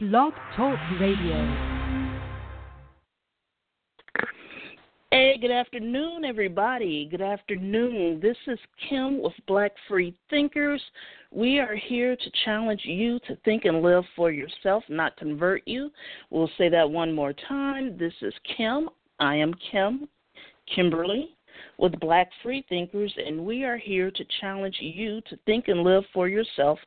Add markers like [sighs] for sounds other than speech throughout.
Blog Talk Radio. Hey, good afternoon, everybody. Good afternoon. This is Kim with Black Free Thinkers. We are here to challenge you to think and live for yourself, not convert you. We'll say that one more time. This is Kim. I am Kim, Kimberly, with Black Free Thinkers, and we are here to challenge you to think and live for yourself,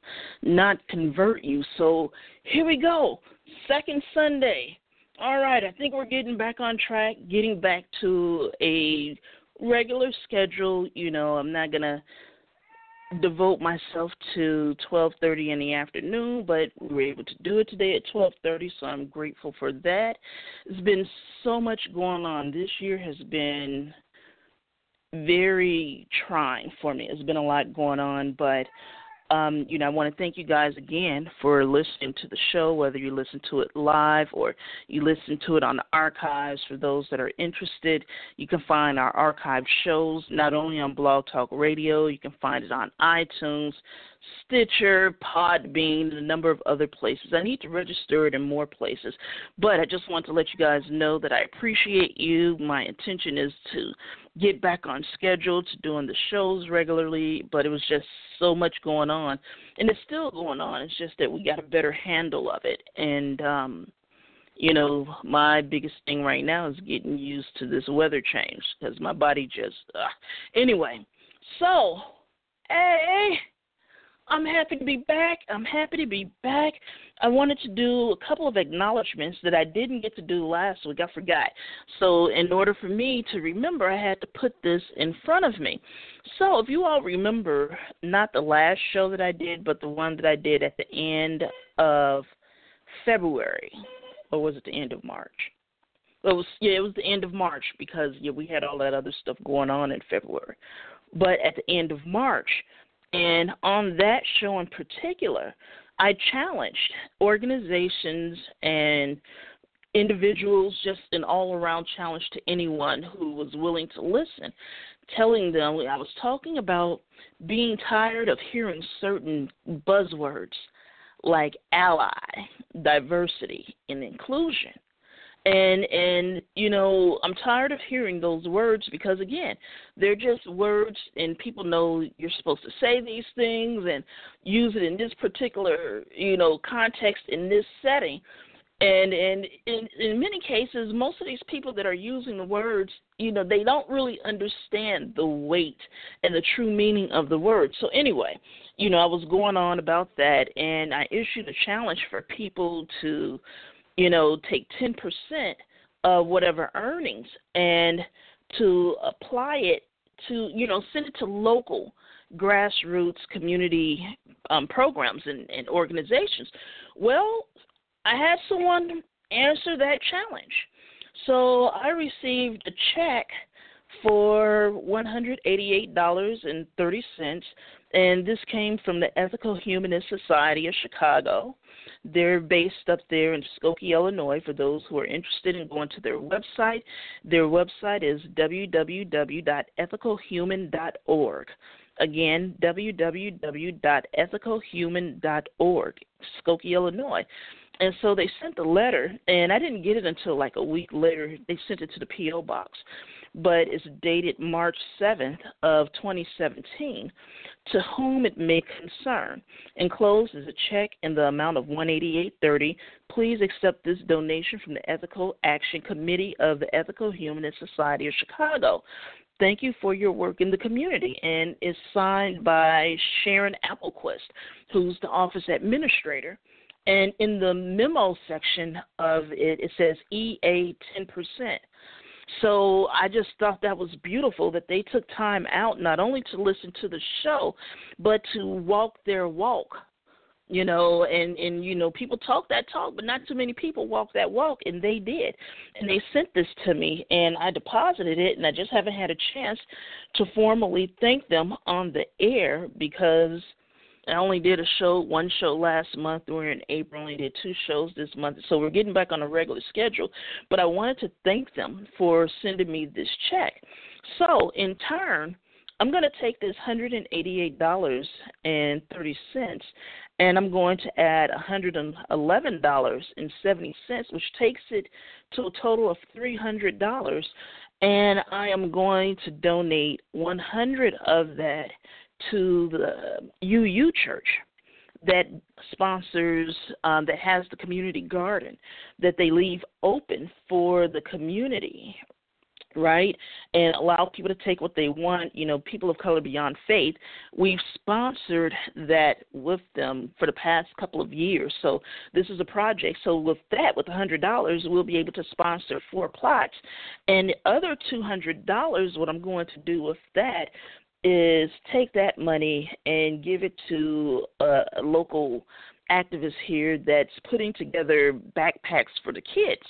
not convert you. So here we go. Second Sunday. All right, I think we're getting back on track, getting back to a regular schedule. You know, I'm not going to devote myself to 12:30 in the afternoon, but we were able to do it today at 12:30, so I'm grateful for that. There's been so much going on. This year has been very trying for me. There's been a lot going on, but um, you know, I want to thank you guys again for listening to the show, whether you listen to it live or you listen to it on the archives. For those that are interested, you can find our archive shows not only on Blog Talk Radio, you can find it on iTunes, Stitcher, Podbean, and a number of other places. I need to register it in more places, but I just want to let you guys know that I appreciate you. My intention is to get back on schedule to doing the shows regularly, but it was just so much going on, and it's still going on. It's just that we got a better handle of it, and um, you know, my biggest thing right now is getting used to this weather change because my body just. Uh. Anyway, so hey I'm happy to be back. I'm happy to be back. I wanted to do a couple of acknowledgments that I didn't get to do last week. I forgot. So, in order for me to remember, I had to put this in front of me. So, if you all remember, not the last show that I did, but the one that I did at the end of February, or was it the end of March? It was yeah, it was the end of March because yeah, we had all that other stuff going on in February. But at the end of March, and on that show in particular, I challenged organizations and individuals, just an all around challenge to anyone who was willing to listen, telling them I was talking about being tired of hearing certain buzzwords like ally, diversity, and inclusion and and you know i'm tired of hearing those words because again they're just words and people know you're supposed to say these things and use it in this particular you know context in this setting. And and in in many cases most of these people that are using the words you know they don't really understand the weight and the true meaning of the word so anyway you know i was going on about that and i issued a challenge for people to you know, take 10% of whatever earnings and to apply it to, you know, send it to local grassroots community um, programs and, and organizations. Well, I had someone answer that challenge. So I received a check for $188.30, and this came from the Ethical Humanist Society of Chicago. They're based up there in Skokie, Illinois, for those who are interested in going to their website. Their website is www.ethicalhuman.org. Again, www.ethicalhuman.org, Skokie, Illinois. And so they sent the letter, and I didn't get it until like a week later. They sent it to the P.O. box but is dated March 7th of 2017. To whom it may concern. Enclosed is a check in the amount of 188.30. Please accept this donation from the Ethical Action Committee of the Ethical Humanist Society of Chicago. Thank you for your work in the community, and is signed by Sharon Applequist, who's the office administrator. And in the memo section of it, it says EA 10%. So I just thought that was beautiful that they took time out not only to listen to the show, but to walk their walk. You know, and and you know, people talk that talk, but not too many people walk that walk, and they did. And they sent this to me, and I deposited it, and I just haven't had a chance to formally thank them on the air because I only did a show, one show last month. We're in April, only did two shows this month. So we're getting back on a regular schedule. But I wanted to thank them for sending me this check. So, in turn, I'm going to take this $188.30 and I'm going to add $111.70, which takes it to a total of $300. And I am going to donate 100 of that to the UU Church that sponsors um, that has the community garden that they leave open for the community right? And allow people to take what they want you know people of color beyond faith. We've sponsored that with them for the past couple of years. So this is a project. So with that with a hundred dollars we'll be able to sponsor four plots. And the other two hundred dollars what i'm going to do with that is take that money and give it to a, a local activist here that's putting together backpacks for the kids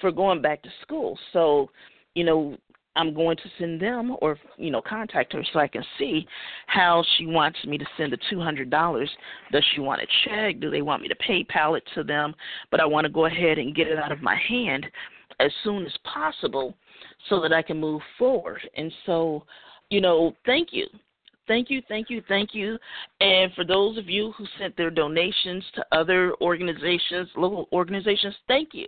for going back to school. So, you know, I'm going to send them or you know contact her so I can see how she wants me to send the two hundred dollars. Does she want a check? Do they want me to PayPal it to them? But I want to go ahead and get it out of my hand as soon as possible so that I can move forward. And so you know, thank you. Thank you, thank you, thank you. And for those of you who sent their donations to other organizations, local organizations, thank you.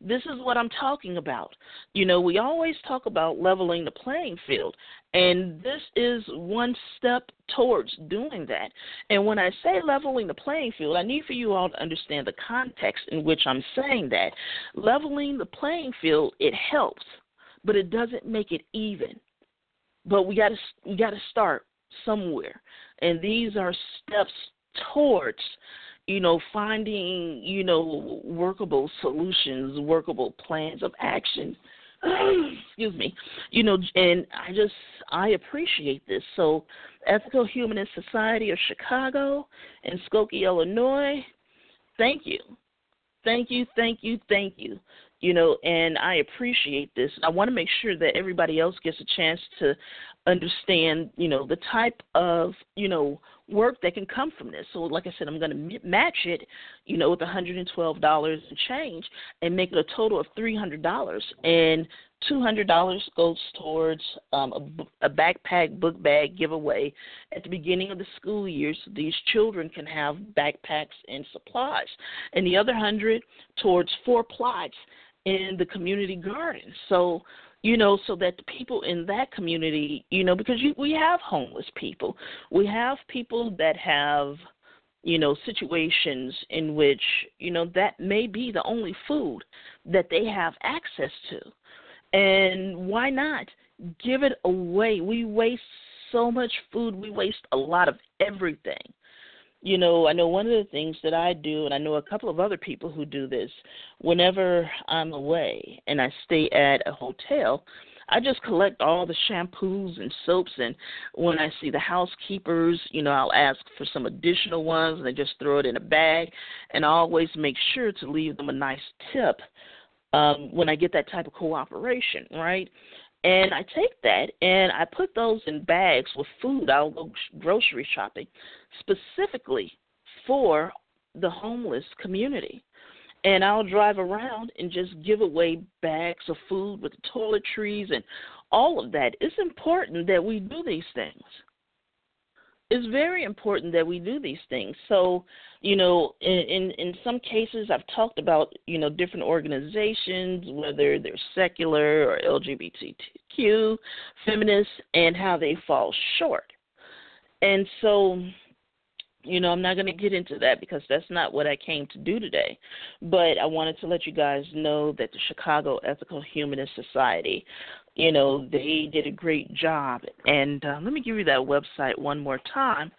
This is what I'm talking about. You know, we always talk about leveling the playing field, and this is one step towards doing that. And when I say leveling the playing field, I need for you all to understand the context in which I'm saying that. Leveling the playing field, it helps, but it doesn't make it even but we got to we got to start somewhere, and these are steps towards you know finding you know workable solutions, workable plans of action. [clears throat] Excuse me, you know, and I just I appreciate this. So, Ethical Humanist Society of Chicago and Skokie, Illinois, thank you, thank you, thank you, thank you you know, and I appreciate this. I want to make sure that everybody else gets a chance to understand, you know, the type of, you know, work that can come from this. So, like I said, I'm going to match it, you know, with $112 and change and make it a total of $300. And $200 goes towards um, a, a backpack book bag giveaway at the beginning of the school year so these children can have backpacks and supplies. And the other 100 towards four plots in the community garden. So, you know, so that the people in that community, you know, because you, we have homeless people, we have people that have, you know, situations in which, you know, that may be the only food that they have access to. And why not give it away? We waste so much food, we waste a lot of everything you know, I know one of the things that I do, and I know a couple of other people who do this, whenever I'm away and I stay at a hotel, I just collect all the shampoos and soaps, and when I see the housekeepers, you know, I'll ask for some additional ones, and I just throw it in a bag, and I always make sure to leave them a nice tip um, when I get that type of cooperation, right? And I take that and I put those in bags with food. I'll go grocery shopping specifically for the homeless community. And I'll drive around and just give away bags of food with toiletries and all of that. It's important that we do these things it's very important that we do these things. So, you know, in, in in some cases, I've talked about you know different organizations, whether they're secular or LGBTQ, feminists, and how they fall short. And so, you know, I'm not going to get into that because that's not what I came to do today. But I wanted to let you guys know that the Chicago Ethical Humanist Society you know they did a great job. And uh, let me give you that website one more time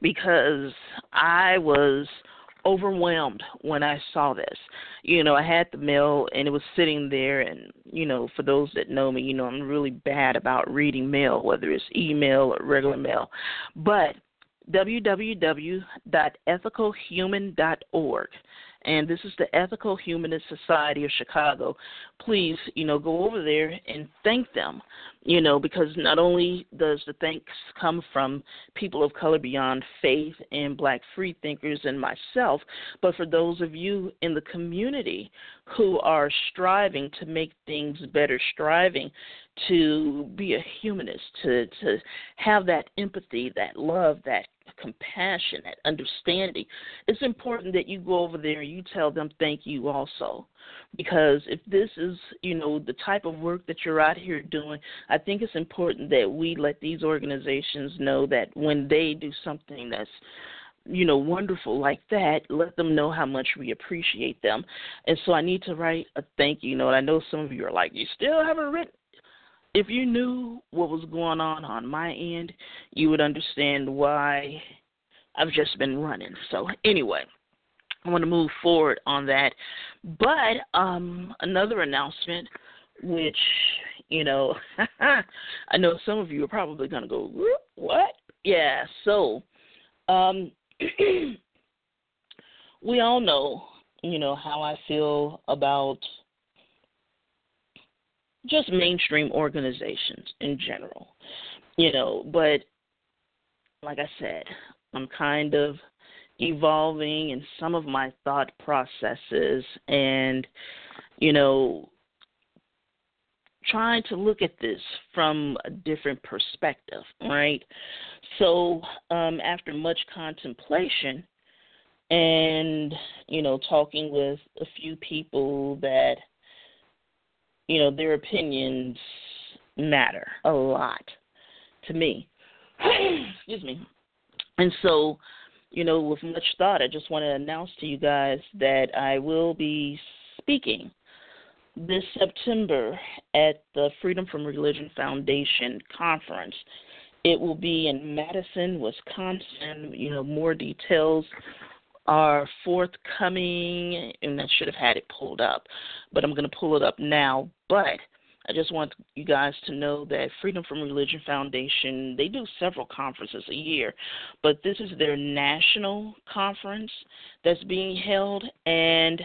because i was overwhelmed when i saw this. You know i had the mail and it was sitting there and you know for those that know me you know i'm really bad about reading mail whether it's email or regular mail. But www.ethicalhuman.org and this is the Ethical Humanist Society of Chicago. Please, you know, go over there and thank them, you know, because not only does the thanks come from people of color beyond faith and black free thinkers and myself, but for those of you in the community who are striving to make things better, striving to be a humanist, to to have that empathy, that love, that compassion, that understanding. It's important that you go over there and you tell them thank you also. Because if this is, you know, the type of work that you're out here doing, I think it's important that we let these organizations know that when they do something that's you know, wonderful like that, let them know how much we appreciate them. And so I need to write a thank you note. I know some of you are like, you still haven't written if you knew what was going on on my end, you would understand why I've just been running. So anyway, I want to move forward on that. But um, another announcement, which you know, [laughs] I know some of you are probably going to go, "What?" Yeah. So, um, [clears throat] we all know, you know, how I feel about just mainstream organizations in general, you know. But like I said, I'm kind of evolving in some of my thought processes and, you know, trying to look at this from a different perspective, right? So, um, after much contemplation and, you know, talking with a few people that you know, their opinions matter a lot to me. [clears throat] Excuse me. And so, you know, with much thought, I just want to announce to you guys that I will be speaking this September at the Freedom from Religion Foundation conference. It will be in Madison, Wisconsin. You know, more details are forthcoming, and I should have had it pulled up, but I'm going to pull it up now. But I just want you guys to know that Freedom from Religion Foundation, they do several conferences a year, but this is their national conference that's being held, and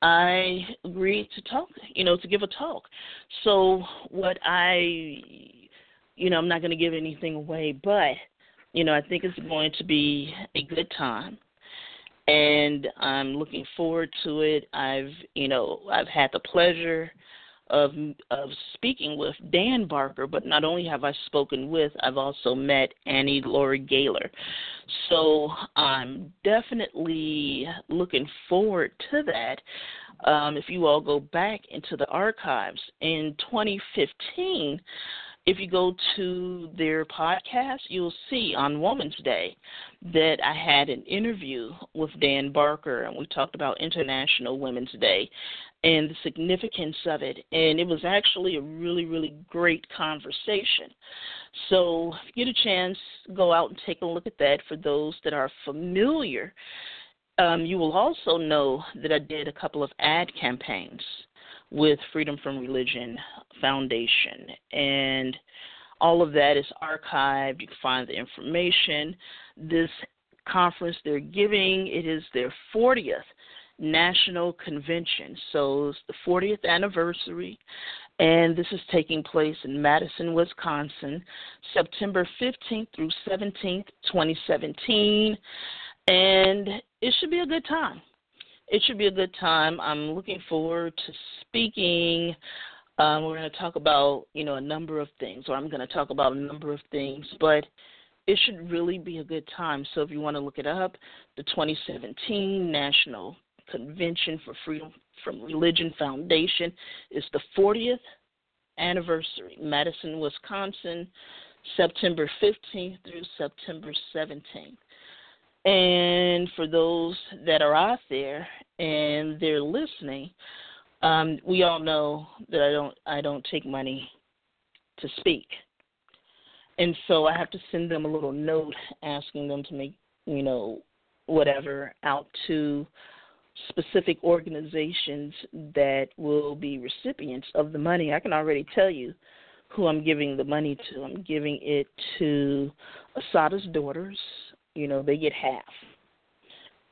I agreed to talk, you know, to give a talk. So, what I, you know, I'm not going to give anything away, but, you know, I think it's going to be a good time and I'm looking forward to it. I've you know I've had the pleasure of of speaking with Dan Barker, but not only have I spoken with, I've also met Annie Laurie Gaylor. So I'm definitely looking forward to that. Um, if you all go back into the archives in 2015, if you go to their podcast, you'll see on Woman's Day that I had an interview with Dan Barker, and we talked about International Women's Day and the significance of it. And it was actually a really, really great conversation. So, if you get a chance, go out and take a look at that for those that are familiar. Um, you will also know that I did a couple of ad campaigns with Freedom from Religion Foundation. And all of that is archived. You can find the information. This conference they're giving, it is their 40th national convention. So it's the 40th anniversary, and this is taking place in Madison, Wisconsin, September 15th through 17th, 2017. And it should be a good time it should be a good time. I'm looking forward to speaking. Um, we're going to talk about, you know, a number of things, or I'm going to talk about a number of things, but it should really be a good time. So if you want to look it up, the 2017 National Convention for Freedom from Religion Foundation is the 40th anniversary, Madison, Wisconsin, September 15th through September 17th. And for those that are out there and they're listening, um, we all know that I don't I don't take money to speak. And so I have to send them a little note asking them to make, you know, whatever out to specific organizations that will be recipients of the money. I can already tell you who I'm giving the money to. I'm giving it to Assata's Daughters, you know, they get half.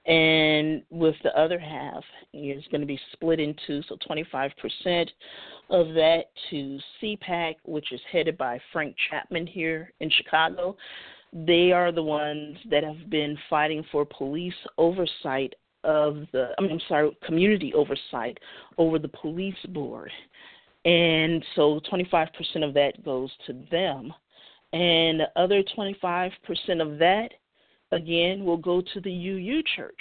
and with the other half it's going to be split into so 25% of that to CPAC, which is headed by Frank Chapman here in Chicago. They are the ones that have been fighting for police oversight of the I'm sorry, community oversight over the police board. And so 25% of that goes to them. And the other 25% of that again will go to the UU church.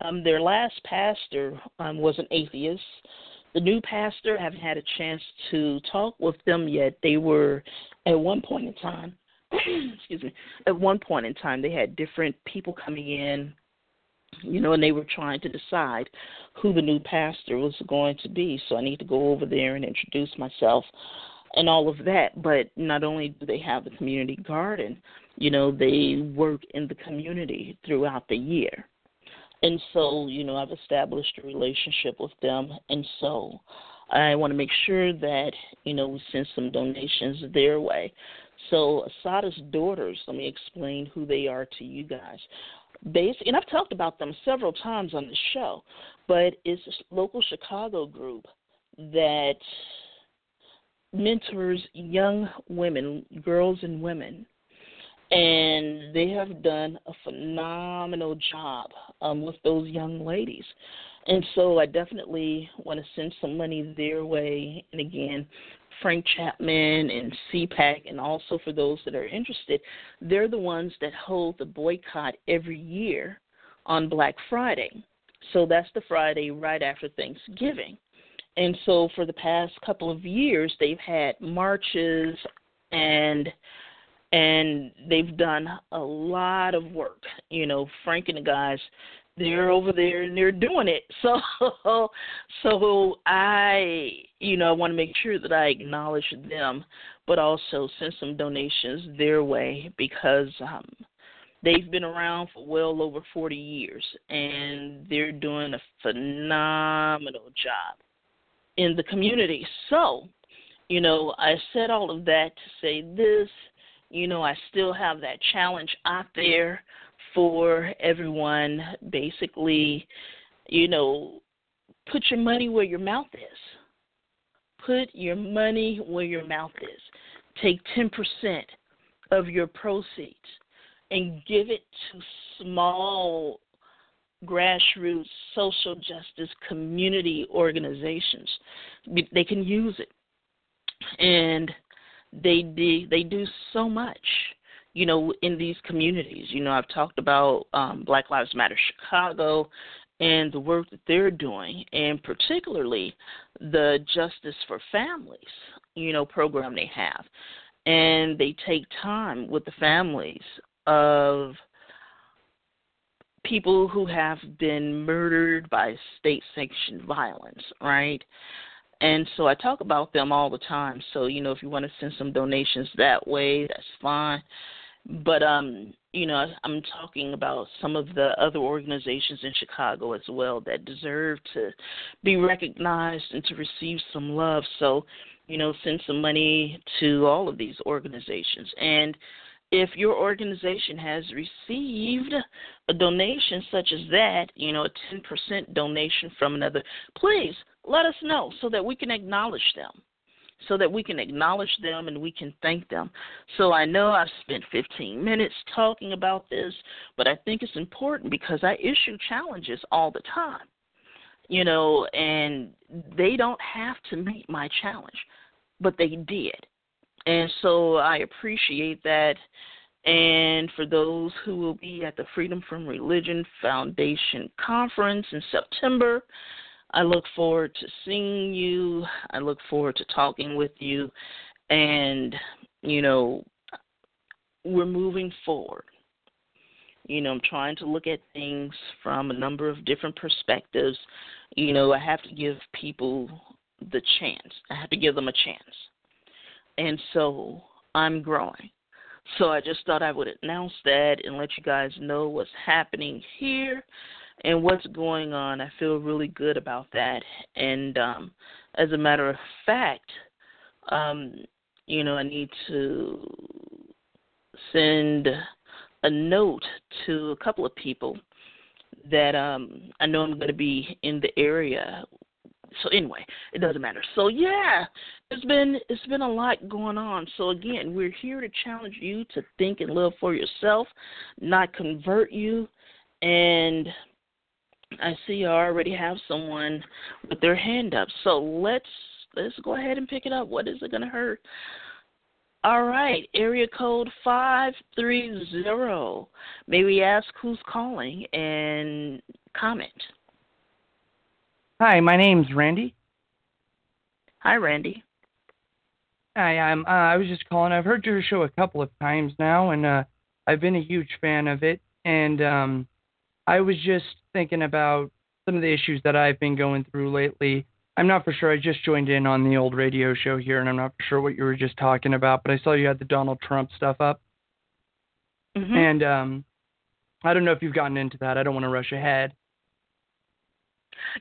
Um, their last pastor um, was an atheist. The new pastor, I haven't had a chance to talk with them yet. They were at one point in time, [clears throat] excuse me, at one point in time, they had different people coming in, you know, and they were trying to decide who the new pastor was going to be. So I need to go over there and introduce myself and all of that. But not only do they have a community garden, you know, they work in the community throughout the year. And so, you know, I've established a relationship with them. And so I want to make sure that, you know, we send some donations their way. So Assata's daughters, let me explain who they are to you guys. Basically, and I've talked about them several times on the show, but it's a local Chicago group that mentors young women, girls and women, and they have done a phenomenal job um, with those young ladies. And so I definitely want to send some money their way. And again, Frank Chapman and CPAC, and also for those that are interested, they're the ones that hold the boycott every year on Black Friday. So that's the Friday right after Thanksgiving. And so for the past couple of years, they've had marches and and they've done a lot of work. You know, Frank and the guys, they're over there and they're doing it. [laughs] So, so I, you know, I want to make sure that I acknowledge them, but also send some donations their way because um, they've been around for well over 40 years and they're doing a phenomenal job in the community. So, you know, I said all of that to say this you know, I still have that challenge out there for everyone. Basically, you know, put your money where your mouth is. Put your money where your mouth is. Take 10% of your proceeds and give it to small grassroots social justice community organizations. They can use it. And they do they do so much you know in these communities you know i've talked about um, black lives matter chicago and the work that they're doing and particularly the justice for families you know program they have and they take time with the families of people who have been murdered by state sanctioned violence right and so I talk about them all the time. So, you know, if you want to send some donations that way, that's fine. But um, you know, I'm talking about some of the other organizations in Chicago as well that deserve to be recognized and to receive some love. So, you know, send some money to all of these organizations. And if your organization has received a donation such as that, you know, a 10% donation from another, please let us know so that we can acknowledge them. So that we can acknowledge them and we can thank them. So I know I've spent 15 minutes talking about this, but I think it's important because I issue challenges all the time. You know, and they don't have to meet my challenge, but they did. And so I appreciate that. And for those who will be at the Freedom from Religion Foundation conference in September, I look forward to seeing you. I look forward to talking with you. And, you know, we're moving forward. You know, I'm trying to look at things from a number of different perspectives. You know, I have to give people the chance, I have to give them a chance. And so I'm growing. So I just thought I would announce that and let you guys know what's happening here and what's going on. I feel really good about that. And um, as a matter of fact, um, you know, I need to send a note to a couple of people that um I know I'm going to be in the area. So anyway, it doesn't matter. So yeah, it's been it's been a lot going on. So again, we're here to challenge you to think and live for yourself, not convert you. And I see I already have someone with their hand up. So let's let's go ahead and pick it up. What is it going to hurt? All right, area code 530. May we ask who's calling and comment? Hi, my name's Randy. Hi, Randy. Hi, I'm. Uh, I was just calling. I've heard your show a couple of times now, and uh, I've been a huge fan of it. And um, I was just thinking about some of the issues that I've been going through lately. I'm not for sure. I just joined in on the old radio show here, and I'm not for sure what you were just talking about. But I saw you had the Donald Trump stuff up, mm-hmm. and um, I don't know if you've gotten into that. I don't want to rush ahead.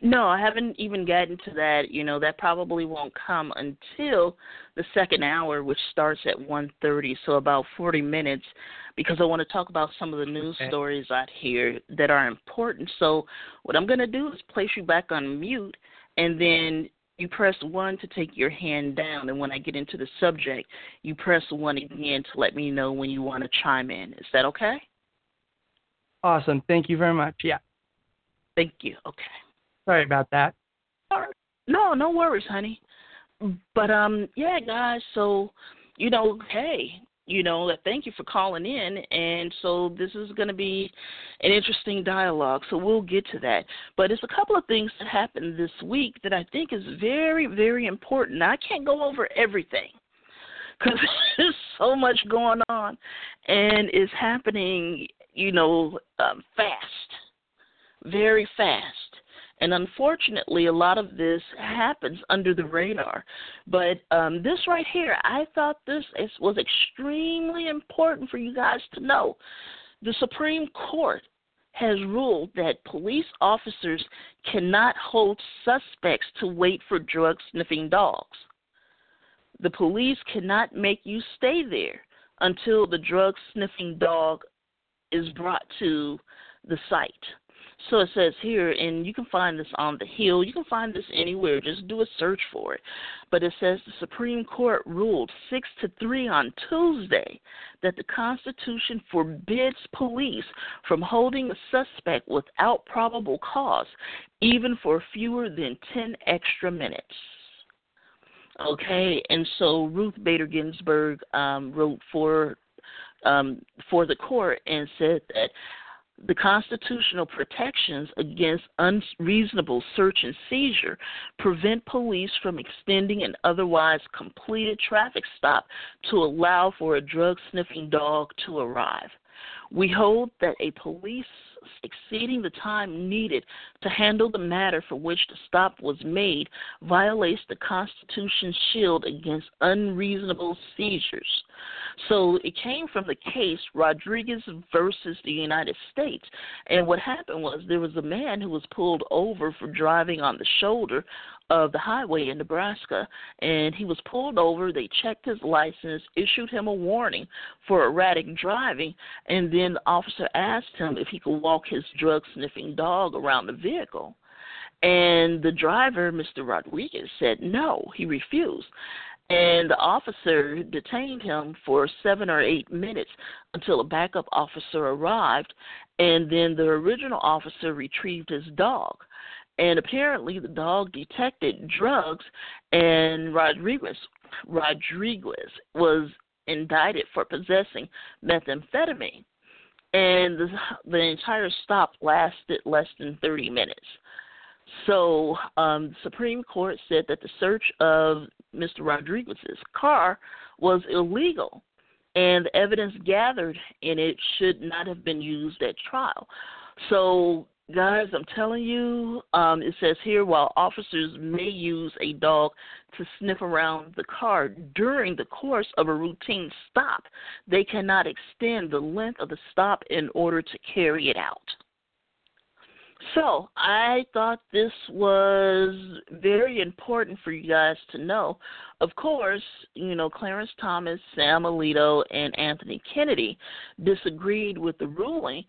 No, I haven't even gotten to that. You know, that probably won't come until the second hour, which starts at one thirty. so about 40 minutes, because I want to talk about some of the news okay. stories out here that are important. So, what I'm going to do is place you back on mute and then you press one to take your hand down, and when I get into the subject, you press one again to let me know when you want to chime in. Is that okay? Awesome. Thank you very much. Yeah. Thank you. Okay. Sorry about that. No, no worries, honey. But um, yeah, guys. So, you know, hey, you know thank you for calling in and so this is going to be an interesting dialogue so we'll get to that but it's a couple of things that happened this week that i think is very very important i can't go over everything because [laughs] there's so much going on and it's happening you know um, fast very fast and unfortunately, a lot of this happens under the radar. But um, this right here, I thought this is, was extremely important for you guys to know. The Supreme Court has ruled that police officers cannot hold suspects to wait for drug sniffing dogs. The police cannot make you stay there until the drug sniffing dog is brought to the site. So it says here, and you can find this on the Hill. You can find this anywhere. Just do a search for it. But it says the Supreme Court ruled six to three on Tuesday that the Constitution forbids police from holding a suspect without probable cause, even for fewer than ten extra minutes. Okay, and so Ruth Bader Ginsburg um, wrote for um, for the court and said that the constitutional protections against unreasonable search and seizure prevent police from extending an otherwise completed traffic stop to allow for a drug sniffing dog to arrive. We hold that a police exceeding the time needed to handle the matter for which the stop was made violates the Constitution's shield against unreasonable seizures. So it came from the case Rodriguez versus the United States. And what happened was there was a man who was pulled over for driving on the shoulder of the highway in Nebraska, and he was pulled over. They checked his license, issued him a warning for erratic driving, and then the officer asked him if he could walk his drug sniffing dog around the vehicle. And the driver, Mr. Rodriguez, said no, he refused. And the officer detained him for seven or eight minutes until a backup officer arrived, and then the original officer retrieved his dog and apparently the dog detected drugs and Rodriguez Rodriguez was indicted for possessing methamphetamine and the the entire stop lasted less than 30 minutes so um the Supreme Court said that the search of Mr. Rodriguez's car was illegal and the evidence gathered in it should not have been used at trial so Guys, I'm telling you, um, it says here while officers may use a dog to sniff around the car during the course of a routine stop, they cannot extend the length of the stop in order to carry it out. So I thought this was very important for you guys to know. Of course, you know, Clarence Thomas, Sam Alito, and Anthony Kennedy disagreed with the ruling.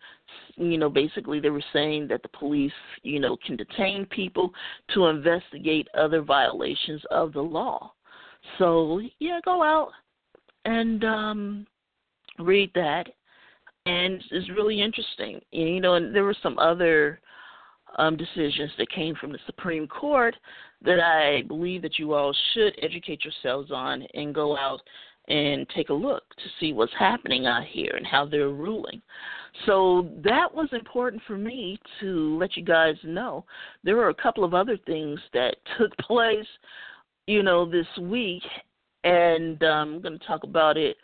You know, basically they were saying that the police, you know, can detain people to investigate other violations of the law. So yeah, go out and um read that and it's really interesting. You know, and there were some other um, decisions that came from the Supreme Court that I believe that you all should educate yourselves on and go out and take a look to see what's happening out here and how they're ruling. So that was important for me to let you guys know. There were a couple of other things that [laughs] took place, you know, this week, and um, I'm going to talk about it,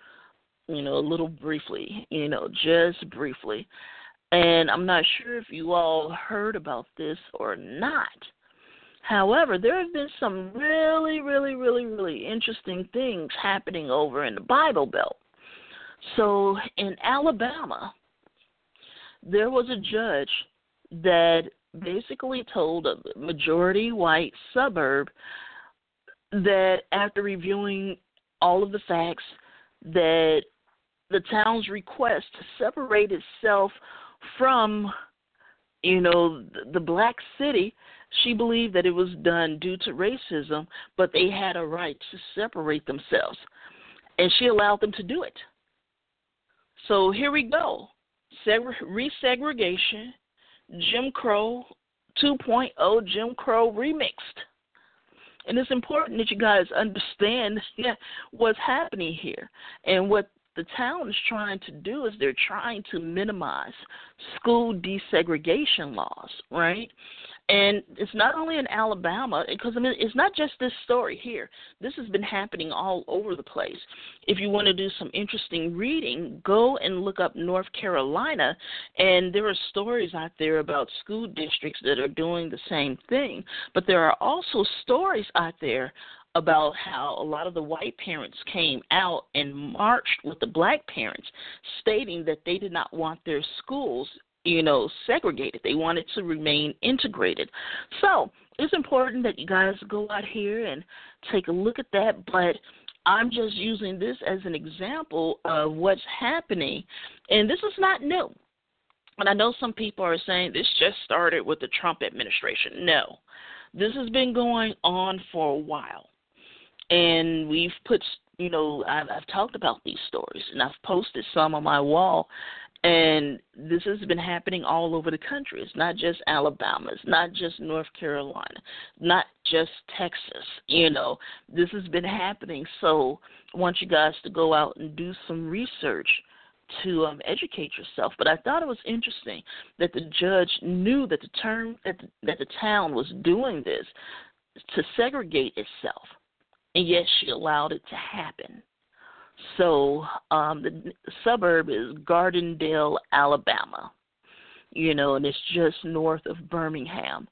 you know, a little briefly, you know, just briefly. And I'm not sure if you all heard about this or not. However, there have been some really, really, really, really interesting things happening over in the Bible Belt. So in Alabama, there was a judge that basically told a majority white suburb that after reviewing all of the facts that the town's request to separate itself from you know the, black city she believed that it was done due to racism but they had a right to separate themselves. And she allowed them to do it. So here we go. Segre- resegregation jim crow 2.0 jim crow remixed. And it's important that you guys understand [laughs] yeah, what's happening here and what the town is trying to do is they're trying to minimize school desegregation laws, right? And it's not only in Alabama, because I mean, it's not just this story here. This has been happening all over the place. If you want to do some interesting reading, go and look up North Carolina, and there are stories out there about school districts that are doing the same thing. But there are also stories out there about how a lot of the white parents came out and marched with the black parents, stating that they did not want their schools, you know, segregated. They wanted to remain integrated. So it's important that you guys go out here and take a look at that. But I'm just using this as an example of what's happening. And this is not new. And I know some people are saying this just started with the Trump administration. No, this has been going on for a while and we've put you know I've, I've talked about these stories and I've posted some on my wall and this has been happening all over the country. It's not just Alabama. It's not just North Carolina. Not just Texas. You know, this has been happening. So I want you guys to go out and do some research to um, educate yourself. But I thought it was interesting that the judge knew that the term that the, that the town was doing this to segregate itself and yet she allowed it to happen. So um, the suburb is Gardendale, Alabama. You know, and it's just north of Birmingham.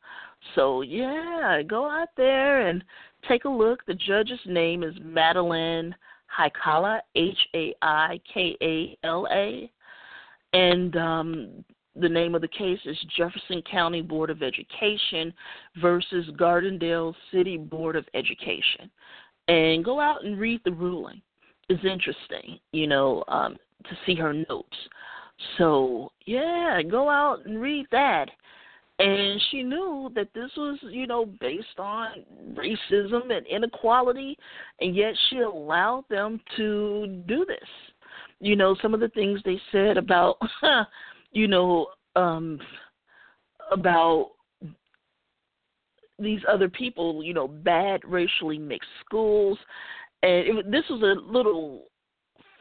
So yeah, go out there and take a look. The judge's name is Madeline Haikala, H A I K A L A, and um, the name of the case is Jefferson County Board of Education versus Gardendale City Board of Education and go out and read the ruling. It's interesting, you know, um, to see her notes. So yeah, go out and read that. And she knew that this was, you know, based on racism and inequality, and yet she allowed them to do this. You know, some of the things they said about, [laughs] you know, um, about these other people, you know, bad racially mixed schools, and it, this was a little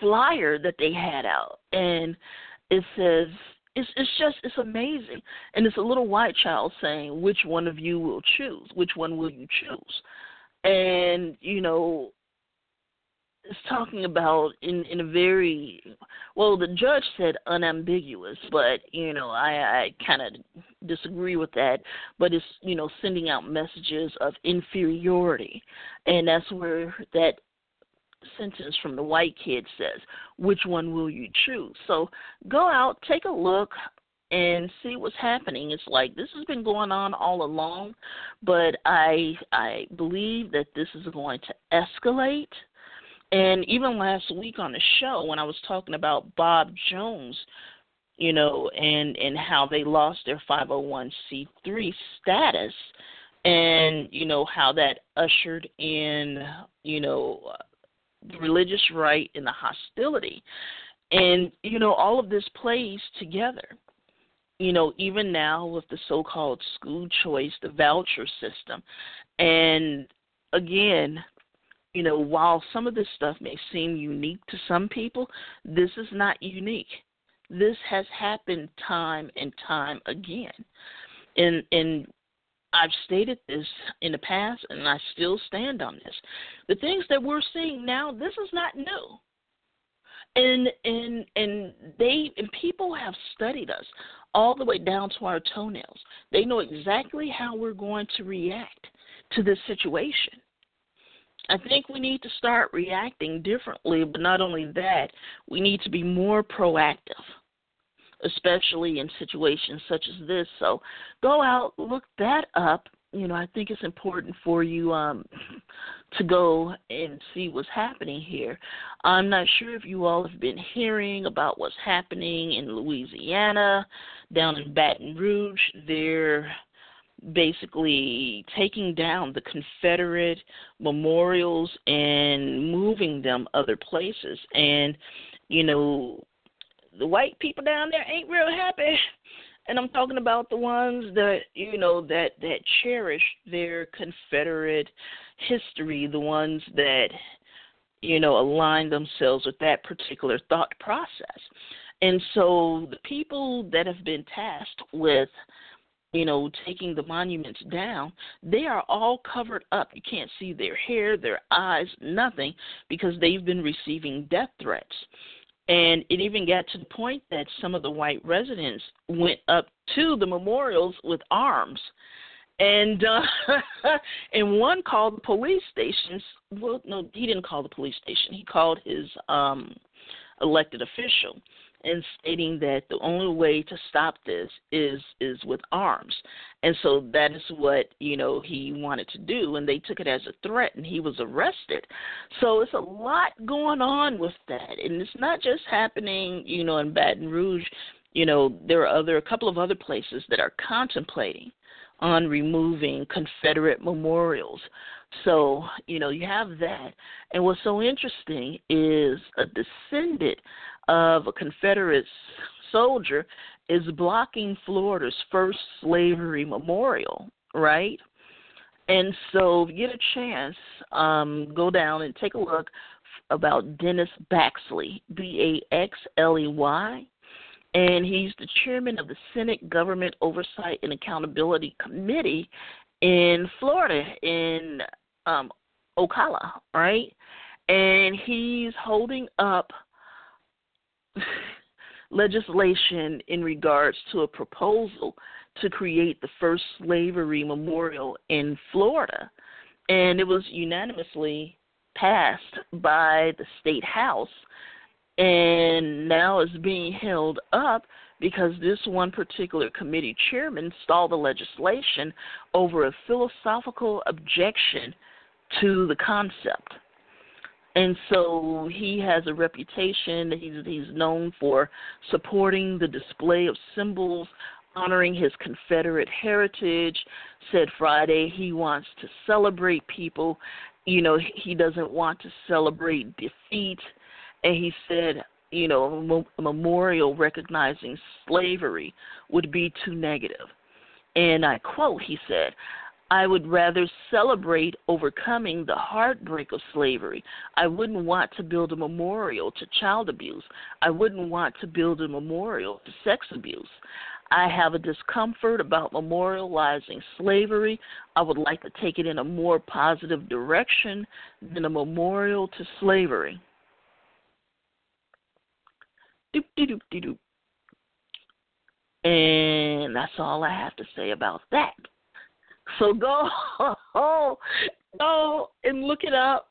flyer that they had out, and it says it's it's just it's amazing, and it's a little white child saying, "Which one of you will choose? Which one will you choose?" And you know, is talking about in in a very well the judge said unambiguous but you know i i kind of disagree with that but it's you know sending out messages of inferiority and that's where that sentence from the white kid says which one will you choose so go out take a look and see what's happening. It's like this has been going on all along, but I I believe that this is going to escalate. And even last week on the show, when I was talking about Bob Jones, you know, and and how they lost their 501c3 status, and you know how that ushered in, you know, the religious right and the hostility, and you know all of this plays together. You know, even now with the so-called school choice, the voucher system, and again, you know, while some of this stuff may seem unique to some people, this is not unique. This has happened time and time again. And and I've stated this in the past and I still stand on this. The things that we're seeing now, this is not new. And and and they and people have studied us all the way down to our toenails. They know exactly how we're going to react to this situation. I think we need to start reacting differently, but not only that, we need to be more proactive, especially in situations such as this. So go out, look that up. You know, I think it's important for you um, to go and see what's happening here. I'm not sure if you all have been hearing about what's happening in Louisiana, down in Baton Rouge. They're basically taking down the Confederate memorials and moving them other places. And, you know, the white people down there ain't real happy. And I'm talking about the ones that, you know, that that cherish their Confederate history, the ones that, you know, align themselves with that particular thought process. And so the people that have been tasked with you know, taking the monuments down, they are all covered up. You can't see their hair, their eyes, nothing, because they've been receiving death threats. And it even got to the point that some of the white residents went up to the memorials with arms. And uh, [laughs] and one called the police stations. Well, no, he didn't call the police station. He called his um, elected official and stating that the only way to stop this is is with arms and so that is what you know he wanted to do and they took it as a threat and he was arrested so it's a lot going on with that and it's not just happening you know in Baton Rouge you know there are other a couple of other places that are contemplating on removing Confederate memorials. So, you know, you have that. And what's so interesting is a descendant of a Confederate soldier is blocking Florida's first slavery memorial, right? And so, if you get a chance, um, go down and take a look about Dennis Baxley, B A X L E Y, and he's the chairman of the Senate Government Oversight and Accountability Committee in Florida, in um, Ocala, right? And he's holding up [laughs] legislation in regards to a proposal to create the first slavery memorial in Florida. And it was unanimously passed by the state house and now is being held up because this one particular committee chairman stalled the legislation over a philosophical objection to the concept and so he has a reputation. He's he's known for supporting the display of symbols honoring his Confederate heritage. Said Friday he wants to celebrate people. You know, he doesn't want to celebrate defeat. And he said, you know, a memorial recognizing slavery would be too negative. And I quote, he said, I would rather celebrate overcoming the heartbreak of slavery. I wouldn't want to build a memorial to child abuse. I wouldn't want to build a memorial to sex abuse. I have a discomfort about memorializing slavery. I would like to take it in a more positive direction than a memorial to slavery. Doop, doop, doop, doop. And that's all I have to say about that. So [laughs] go, go and look it up.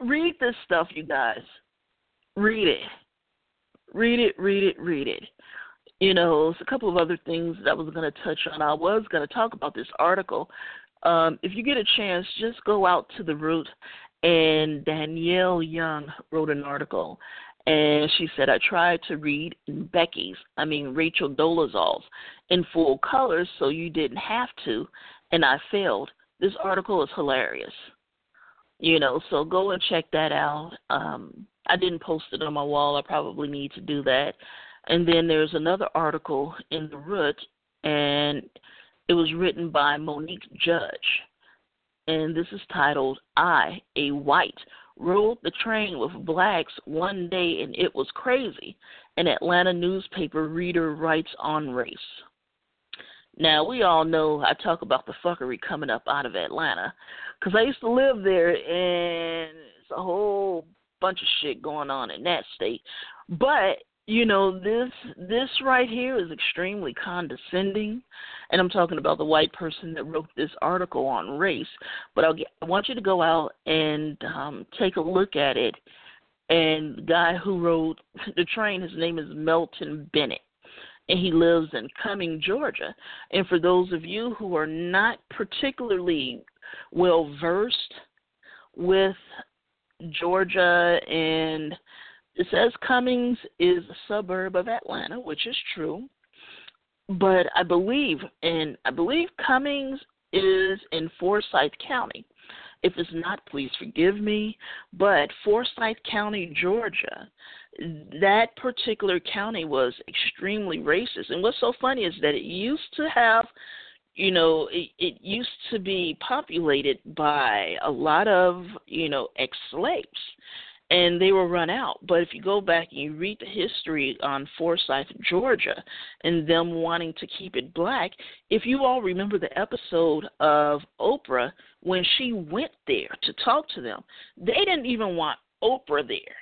Read this stuff, you guys. Read it. Read it, read it, read it. you know, there's a couple of other things that I was going to touch on. I was going to talk about this article. Um, if you get a chance, just go out to the root. And Danielle Young wrote an article, and she said, I tried to read Becky's, I mean, Rachel Dolezal's in full colors so you didn't have to, and I failed. This article is hilarious. You know, so go and check that out. Um, I didn't post it on my wall. I probably need to do that. And then there's another article in the Root, and it was written by Monique Judge. And this is titled I, a White, rode the train with blacks one day and it was crazy. An Atlanta newspaper reader writes on race. Now, we all know I talk about the fuckery coming up out of Atlanta because I used to live there and it's a whole bunch of shit going on in that state. But you know this this right here is extremely condescending and i'm talking about the white person that wrote this article on race but I'll get, i want you to go out and um take a look at it and the guy who wrote [laughs] the train his name is melton bennett and he lives in cumming georgia and for those of you who are not particularly well versed with georgia and it says Cummings is a suburb of Atlanta, which is true. But I believe, and I believe Cummings is in Forsyth County. If it's not, please forgive me. But Forsyth County, Georgia, that particular county was extremely racist. And what's so funny is that it used to have, you know, it, it used to be populated by a lot of, you know, ex slaves and they were run out. But if you go back and you read the history on Forsyth, Georgia, and them wanting to keep it black, if you all remember the episode of Oprah when she went there to talk to them, they didn't even want Oprah there.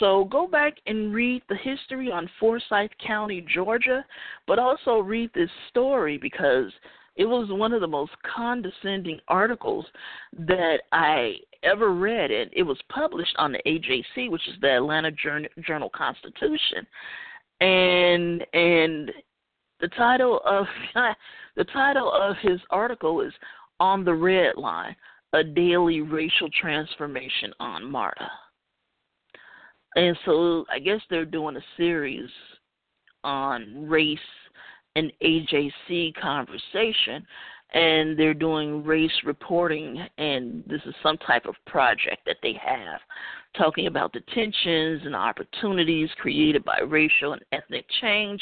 So go back and read the history on Forsyth County, Georgia, but also read this story because it was one of the most condescending articles that I ever read, and it was published on the AJC, which is the Atlanta Journal Constitution, and and the title of [laughs] the title of his article is "On the Red Line: A Daily Racial Transformation on MARTA." And so I guess they're doing a series on race and AJC conversation, and they're doing race reporting, and this is some type of project that they have, talking about the tensions and opportunities created by racial and ethnic change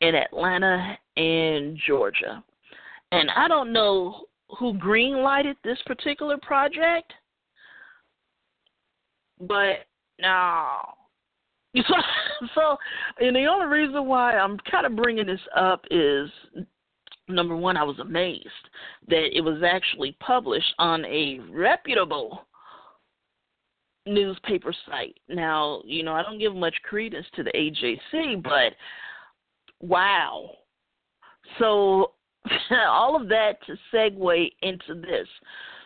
in Atlanta and Georgia. And I don't know who green lighted this particular project, but now [laughs] So, so, and the only reason why I'm kind of bringing this up is number one, I was amazed that it was actually published on a reputable newspaper site. Now, you know, I don't give much credence to the AJC, but wow. So, [laughs] all of that to segue into this.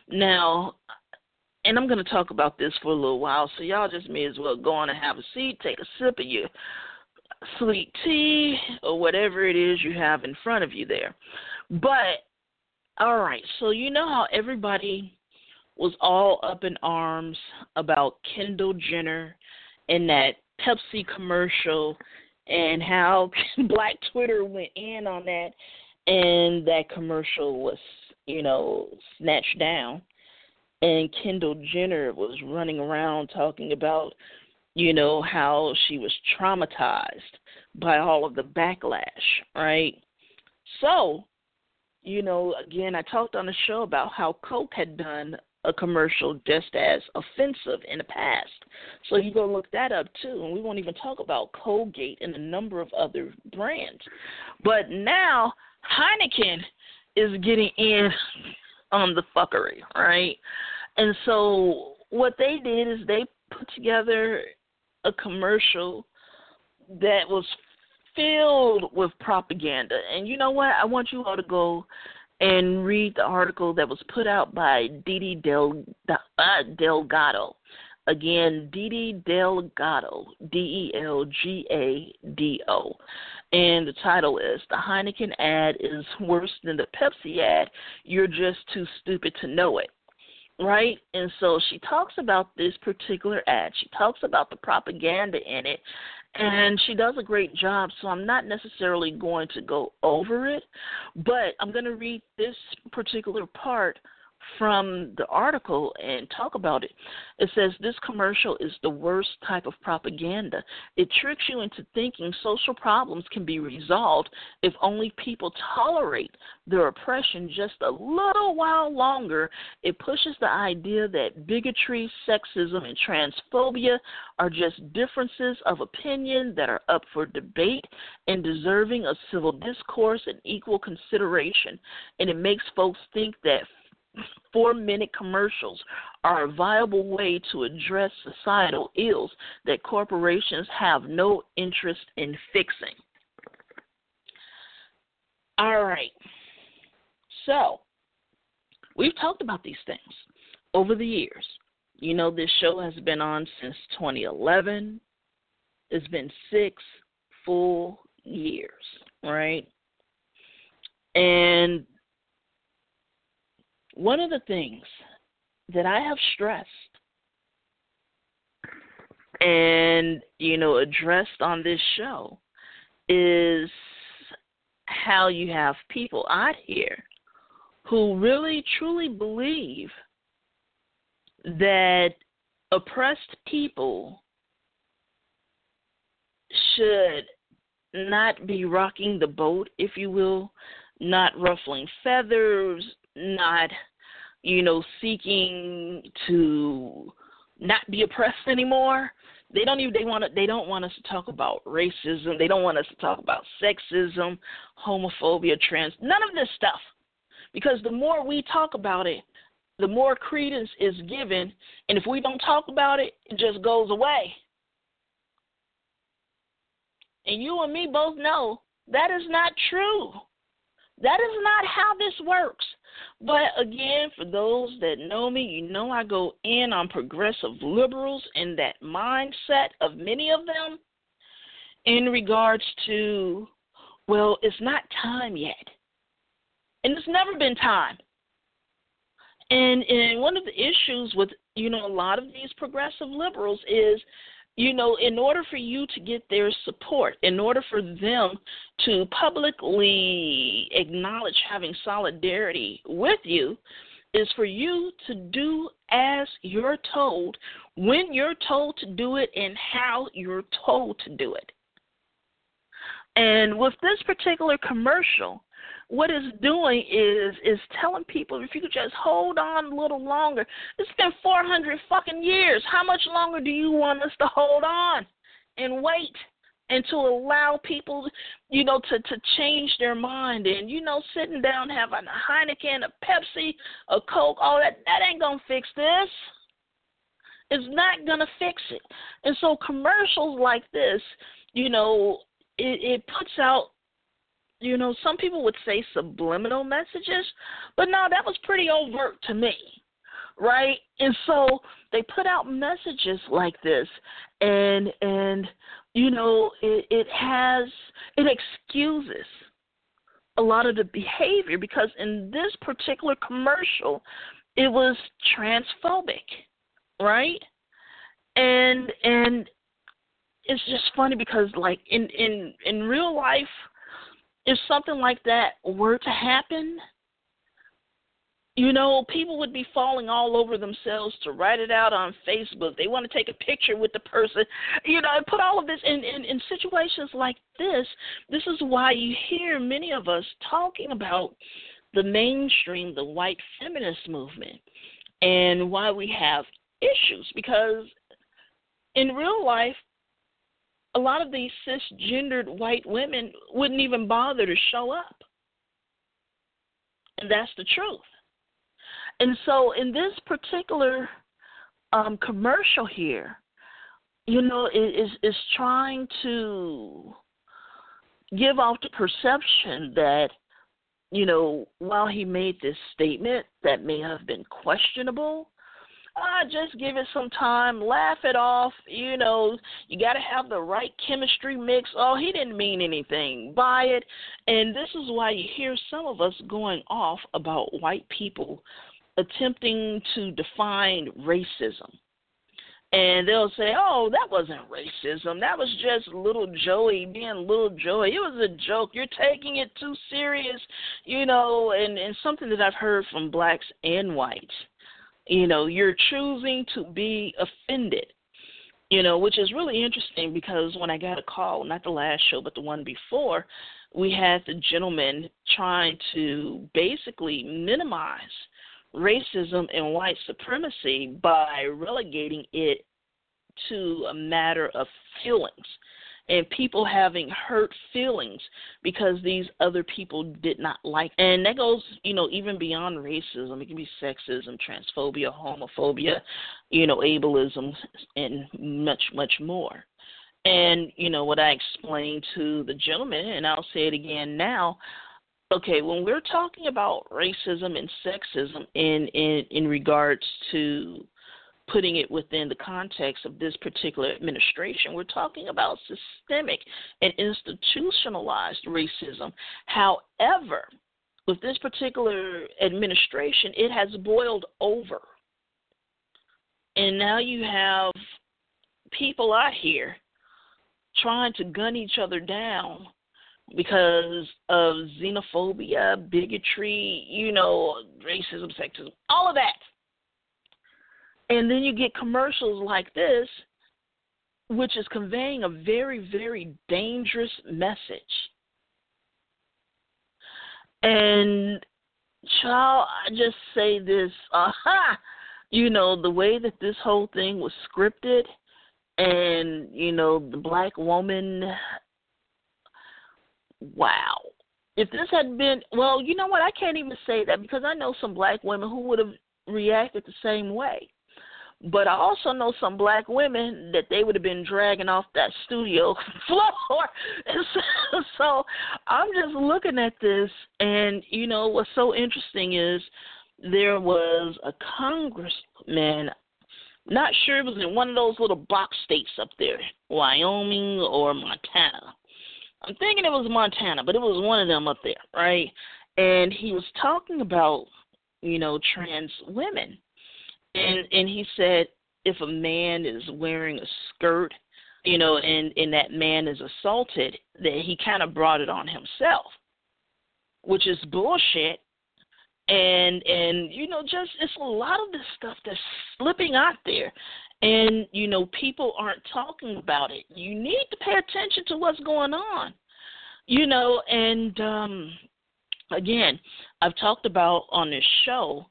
Now, and I'm going to talk about this for a little while, so y'all just may as well go on and have a seat, take a sip of your sweet tea or whatever it is you have in front of you there. But, all right, so you know how everybody was all up in arms about Kendall Jenner and that Pepsi commercial and how [laughs] Black Twitter went in on that and that commercial was, you know, snatched down and Kendall Jenner was running around talking about, you know, how she was traumatized by all of the backlash, right? So, you know, again, I talked on the show about how Coke had done a commercial just as offensive in the past. So you go look that up too. And we won't even talk about Colgate and a number of other brands. But now Heineken is getting in on the fuckery, right? And so what they did is they put together a commercial that was filled with propaganda. And you know what? I want you all to go and read the article that was put out by Didi Del, uh, Delgado. Again, Didi Delgado, D E L G A D O. And the title is The Heineken ad is worse than the Pepsi ad. You're just too stupid to know it. Right? And so she talks about this particular ad. She talks about the propaganda in it. And she does a great job, so I'm not necessarily going to go over it, but I'm going to read this particular part from the article and talk about it. It says this commercial is the worst type of propaganda. It tricks you into thinking social problems can be resolved if only people tolerate their oppression just a little while longer. It pushes the idea that bigotry, sexism, and transphobia are just differences of opinion that are up for debate and deserving of civil discourse and equal consideration. And it makes folks think that four minute commercials are a viable way to address societal ills that corporations have no interest in fixing. All right. So, we've talked about these things over the years. You know, this show has been on since 2011. It's been six full years, right? And one of the things that I have stressed and, you know, addressed on this show is how you have people out here who really truly believe that oppressed people should not be rocking the boat, if you will, not ruffling feathers, not, you know, seeking to not be oppressed anymore. They don't even they want to they don't want us to talk about racism. They don't want us to talk about sexism, homophobia, trans none of this stuff. Because the more we talk about it, the more credence is given, and if we don't talk about it, it just goes away. And you and me both know that is not true. That is not how this works. But again, for those that know me, you know I go in on progressive liberals and that mindset of many of them in regards to, well, it's not time yet. And it's never been time. And and one of the issues with, you know, a lot of these progressive liberals is you know, in order for you to get their support, in order for them to publicly acknowledge having solidarity with you, is for you to do as you're told, when you're told to do it, and how you're told to do it. And with this particular commercial, what it's doing is is telling people if you could just hold on a little longer. It's been 400 fucking years. How much longer do you want us to hold on and wait? and to allow people, you know, to to change their mind and you know, sitting down having a Heineken, a Pepsi, a Coke, all that that ain't gonna fix this. It's not gonna fix it. And so commercials like this, you know, it, it puts out you know, some people would say subliminal messages, but no, that was pretty overt to me, right? And so they put out messages like this, and and you know, it, it has it excuses a lot of the behavior because in this particular commercial, it was transphobic, right? And and it's just funny because like in in in real life if something like that were to happen, you know, people would be falling all over themselves to write it out on Facebook. They want to take a picture with the person, you know, and put all of this in, in, in situations like this. This is why you hear many of us talking about the mainstream, the white feminist movement, and why we have issues because in real life, a lot of these cisgendered white women wouldn't even bother to show up. And that's the truth. And so, in this particular um, commercial here, you know, is is trying to give off the perception that, you know, while he made this statement that may have been questionable, ah, just give it some time, laugh it off. You know, you got to have the right chemistry mix. Oh, he didn't mean anything by it. And this is why you hear some of us going off about white people attempting to define racism and they'll say, "Oh, that wasn't racism. That was just little Joey being little Joey. It was a joke. You're taking it too serious, you know." And and something that I've heard from blacks and whites, you know, you're choosing to be offended, you know, which is really interesting because when I got a call, not the last show, but the one before, we had the gentleman trying to basically minimize racism and white supremacy by relegating it to a matter of feelings and people having hurt feelings because these other people did not like and that goes you know even beyond racism. It can be sexism transphobia homophobia you know ableism and much much more. And you know what i explained to the gentleman and i'll say it again now okay, when we're talking about racism and sexism in in in regards to putting it within the context of this particular administration, we're talking about systemic and institutionalized racism. However, with this particular administration, it has boiled over. And now you have people out here trying to gun each other down because of xenophobia, bigotry, you know, racism, sexism, all of that. And then you get commercials like this, which is conveying a very, very dangerous message. And, child, I just say this, aha, [laughs] uh-huh, you know, the way that this whole thing was scripted and, you know, the black woman wow. If this had been, well, you know what? I can't even say that because I know some black women who would have reacted the same way. But I also know some black women that they would have been dragging off that studio [laughs] floor. And so, so I'm just looking at this, and you know what's so interesting is there was a congressman. Not sure it was in one of those little box states up there, Wyoming or Montana I'm thinking it was Montana, but it was one of them up there, right? And he was talking about, you know, trans women. And and he said if a man is wearing a skirt, you know, and and that man is assaulted, that he kind of brought it on himself. Which is bullshit and and you know just it's a lot of this stuff that's slipping out there and you know people aren't talking about it you need to pay attention to what's going on you know and um again i've talked about on this show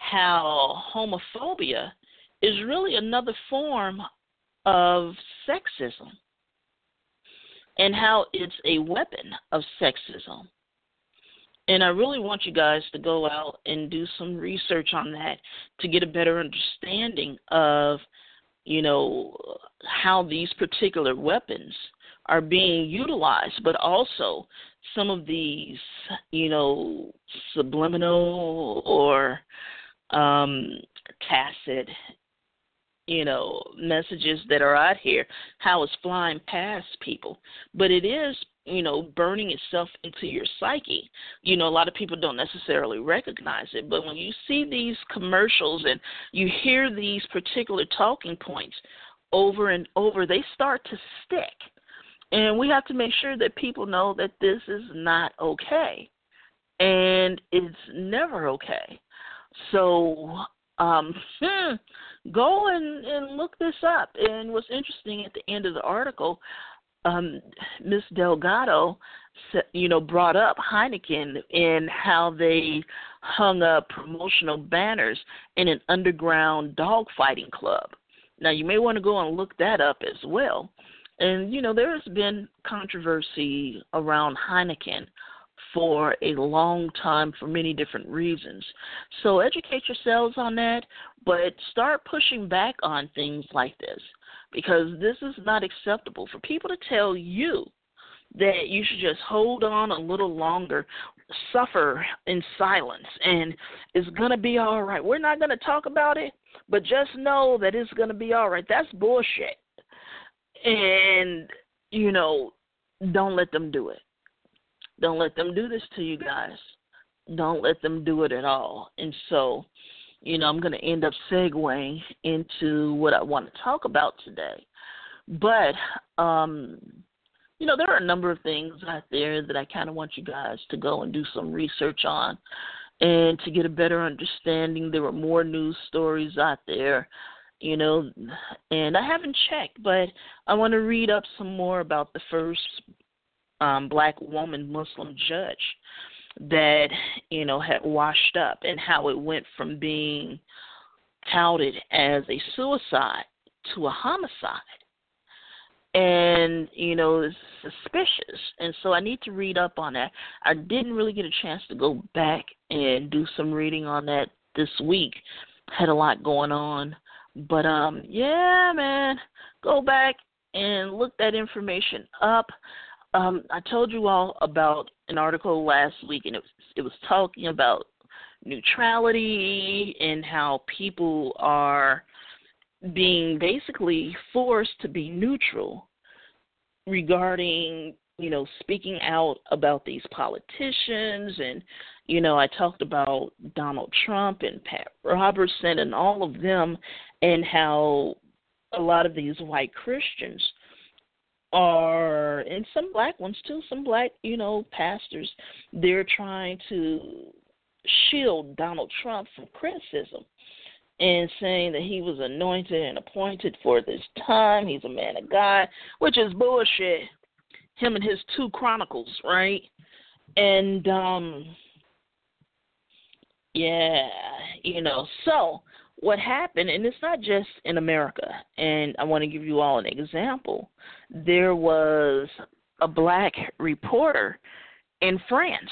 how homophobia is really another form of sexism and how it's a weapon of sexism. And I really want you guys to go out and do some research on that to get a better understanding of you know, how these particular weapons are being utilized, but also some of these, you know, subliminal or um, tacit, you know, messages that are out here, how it's flying past people. But it is you know, burning itself into your psyche. You know, a lot of people don't necessarily recognize it, but when you see these commercials and you hear these particular talking points over and over, they start to stick. And we have to make sure that people know that this is not okay. And it's never okay. So, um, [laughs] go and, and look this up. And what's interesting at the end of the article, um, Miss Delgado, you know, brought up Heineken and how they hung up promotional banners in an underground dogfighting club. Now, you may want to go and look that up as well. And, you know, there's been controversy around Heineken for a long time for many different reasons. So educate yourselves on that, but start pushing back on things like this because this is not acceptable for people to tell you that you should just hold on a little longer suffer in silence and it's going to be all right. We're not going to talk about it, but just know that it's going to be all right. That's bullshit. And, you know, don't let them do it. Don't let them do this to you guys. Don't let them do it at all. And so, you know, I'm going to end up segueing into what I want to talk about today. But, um, you know, there are a number of things out there that I kind of want you guys to go and do some research on and to get a better understanding. There are more news stories out there, you know, and I haven't checked, but I want to read up some more about the first um, black woman Muslim judge that, you know, had washed up and how it went from being touted as a suicide to a homicide. And you know it's suspicious. And so i need to read up on that. I didn't really get a chance to go back and do some reading on that this week. Had a lot going on. But um yeah man go back and look that information up um i told you all about an article last week and it was it was talking about neutrality and how people are being basically forced to be neutral regarding you know speaking out about these politicians. And you know I talked about Donald Trump and Pat Robertson and all of them and how a lot of these white Christians are and some black ones too some black you know pastors they're trying to shield Donald Trump from criticism and saying that he was anointed and appointed for this time. He's a man of God, which is bullshit. Him and his two chronicles, right? And um yeah, you know, so what happened and it's not just in America. And I want to give you all an example. There was a black reporter in France.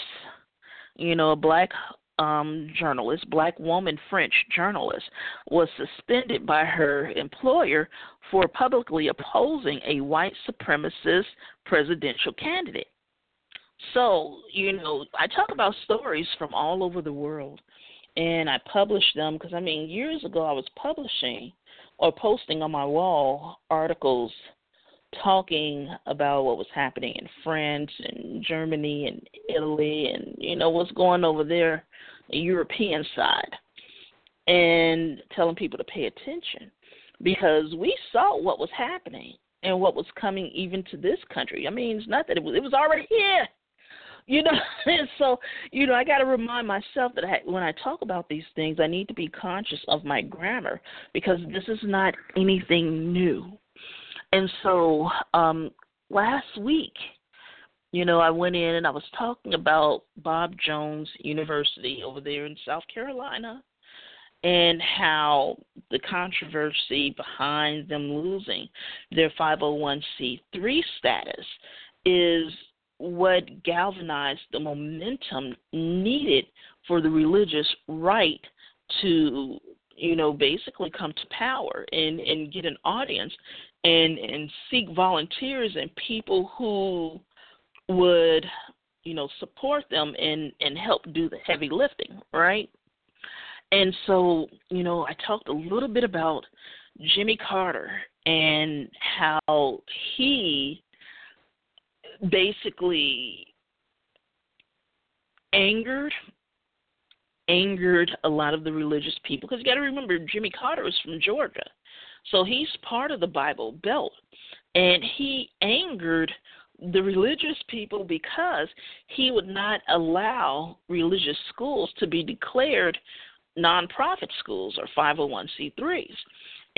You know, a black um, journalist, black woman French journalist, was suspended by her employer for publicly opposing a white supremacist presidential candidate. So, you know, I talk about stories from all over the world and I published them because, I mean, years ago I was publishing or posting on my wall articles talking about what was happening in France and Germany and Italy and you know what's going over there the European side and telling people to pay attention because we saw what was happening and what was coming even to this country. I mean, it's not that it was it was already here. You know, [laughs] and so you know, I got to remind myself that I, when I talk about these things, I need to be conscious of my grammar because this is not anything new. And so um, last week, you know, I went in and I was talking about Bob Jones University over there in South Carolina and how the controversy behind them losing their 501c3 status is what galvanized the momentum needed for the religious right to you know basically come to power and and get an audience and and seek volunteers and people who would you know support them and and help do the heavy lifting right? And so you know i talked a little bit about jimmy carter and how he basically angered angered a lot of the religious people because you got to remember Jimmy Carter is from Georgia. So he's part of the Bible Belt and he angered the religious people because he would not allow religious schools to be declared nonprofit schools or 501c3s.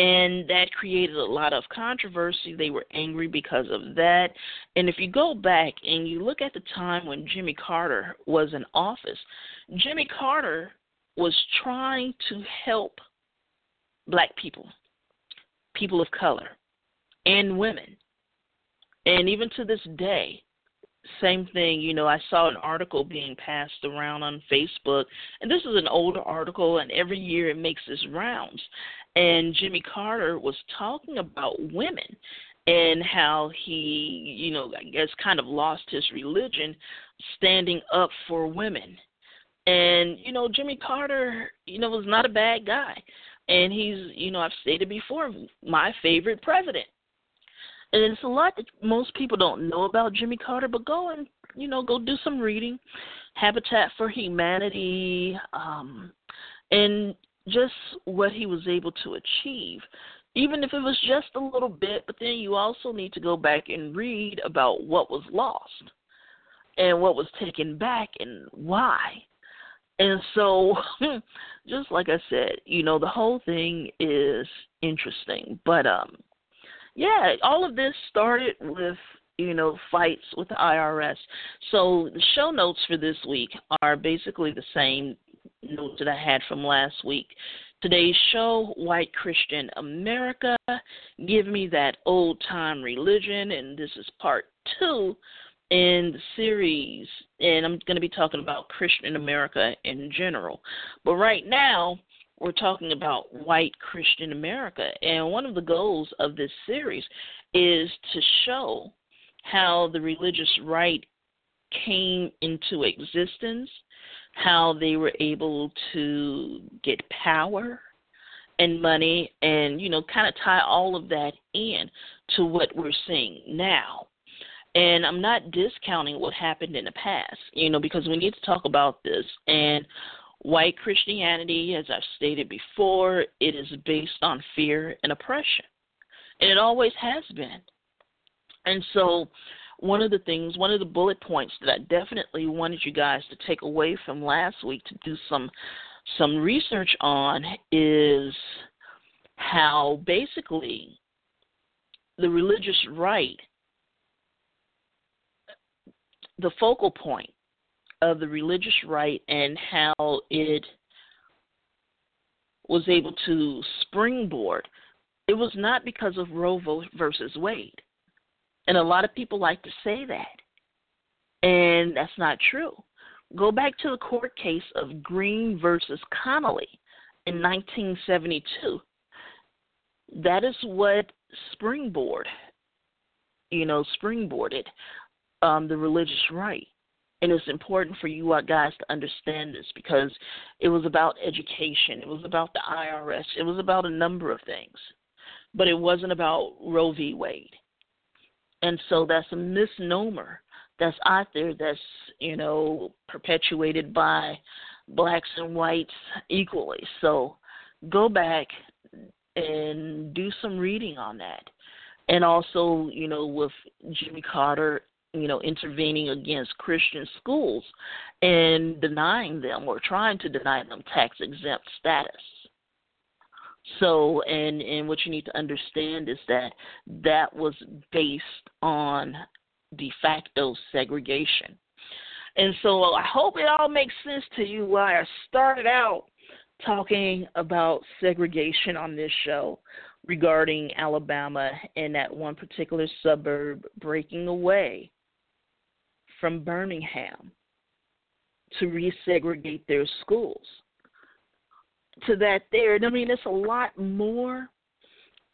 And that created a lot of controversy. They were angry because of that. And if you go back and you look at the time when Jimmy Carter was in office, Jimmy Carter was trying to help black people, people of color, and women and even to this day, same thing, you know, I saw an article being passed around on Facebook, and this is an older article, and every year it makes its rounds. And Jimmy Carter was talking about women and how he, you know, I guess kind of lost his religion standing up for women. And, you know, Jimmy Carter, you know, was not a bad guy. And he's, you know, I've stated before, my favorite president. And it's a lot that most people don't know about Jimmy Carter, but go and, you know, go do some reading. Habitat for Humanity, um, and just what he was able to achieve even if it was just a little bit, but then you also need to go back and read about what was lost and what was taken back and why. And so, [laughs] just like I said, you know, the whole thing is interesting. But um yeah, all of this started with, you know, fights with the IRS. So the show notes for this week are basically the same notes that I had from last week. Today's show, White Christian America, Give Me That Old Time Religion, and this is part two in the series, and I'm going to be talking about Christian America in general. But right now, we're talking about white Christian America, and one of the goals of this series is to show how the religious right came into existence how they were able to get power and money and you know kind of tie all of that in to what we're seeing now. And i'm not discounting what happened in the past you know because we need to talk about this. And white christianity as i've stated before it is based on fear and oppression. And it always has been. And so one of the things, one of the bullet points that I definitely wanted you guys to take away from last week to do some some research on is how basically the religious right the focal point of the religious right and how it was able to springboard it was not because of Roe versus Wade and a lot of people like to say that. And that's not true. Go back to the court case of Green versus Connally in 1972. That is what springboard, you know, springboarded um, the religious right. And it's important for you uh, guys to understand this because it was about education, it was about the IRS, it was about a number of things, but it wasn't about Roe v. Wade. And so that's a misnomer that's out there that's you know perpetuated by blacks and whites equally. So go back and do some reading on that. And also you know with jimmy carter you know intervening against christian schools and denying them or trying to deny them tax exempt status so, and and what you need to understand is that that was based on de facto segregation. And so I hope it all makes sense to you why I started out talking about segregation on this show regarding Alabama and that one particular suburb breaking away from Birmingham to resegregate their schools to that there. I mean, it's a lot more,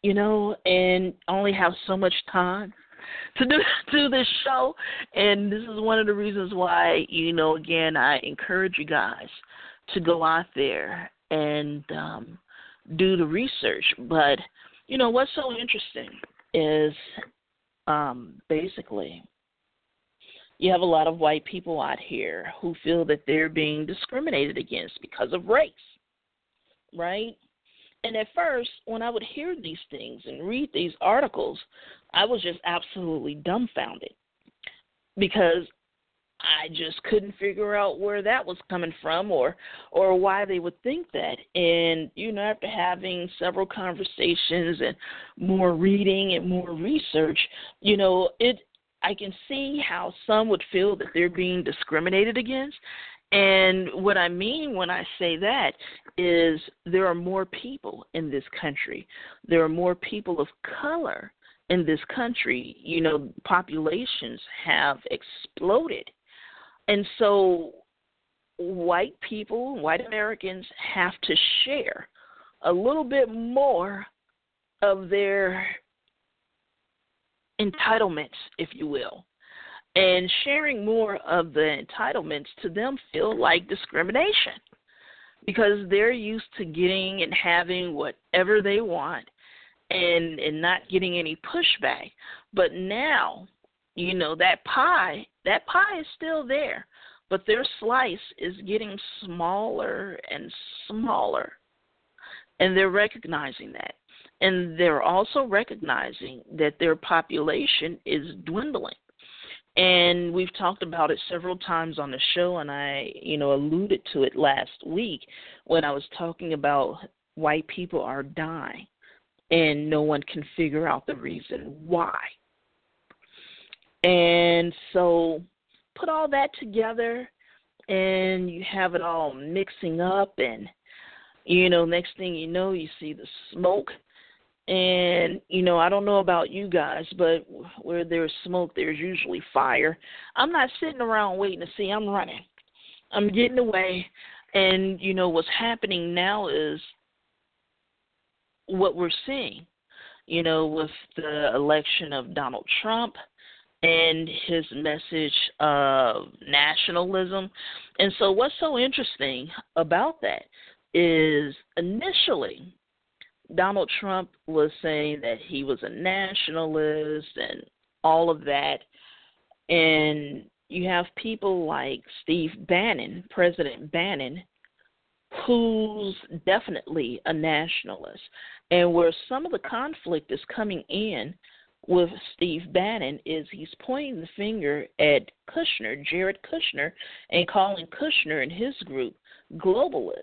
you know, and only have so much time to do [laughs] do this show and this is one of the reasons why you know again I encourage you guys to go out there and um do the research but you know what's so interesting is um basically you have a lot of white people out here who feel that they're being discriminated against because of race right? And at first, when I would hear these things and read these articles, I was just absolutely dumbfounded because I just couldn't figure out where that was coming from or or why they would think that. And you know, after having several conversations and more reading and more research, you know, it I can see how some would feel that they're being discriminated against and what I mean when I say that is there are more people in this country. There are more people of color in this country. You know, populations have exploded. And so white people, white Americans have to share a little bit more of their entitlements, if you will. And sharing more of the entitlements to them feel like discrimination because they're used to getting and having whatever they want and and not getting any pushback. But now, you know, that pie, that pie is still there, but their slice is getting smaller and smaller. And they're recognizing that. And they're also recognizing that their population is dwindling. And we've talked about it several times on the show, and I, you know, alluded to it last week when I was talking about white people are dying and no one can figure out the reason why. And so put all that together and you have it all mixing up and you know next thing you know you see the smoke and you know i don't know about you guys but where there's smoke there's usually fire. I'm not sitting around waiting to see. I'm running. I'm getting away. And you know what's happening now is what we're seeing you know with the election of donald trump and his message of nationalism. And so, what's so interesting about that is initially Donald Trump was saying that he was a nationalist and all of that. And you have people like Steve Bannon, President Bannon, who's definitely a nationalist. And where some of the conflict is coming in with Steve Bannon is he's pointing the finger at Kushner, Jared Kushner, and calling Kushner and his group globalists.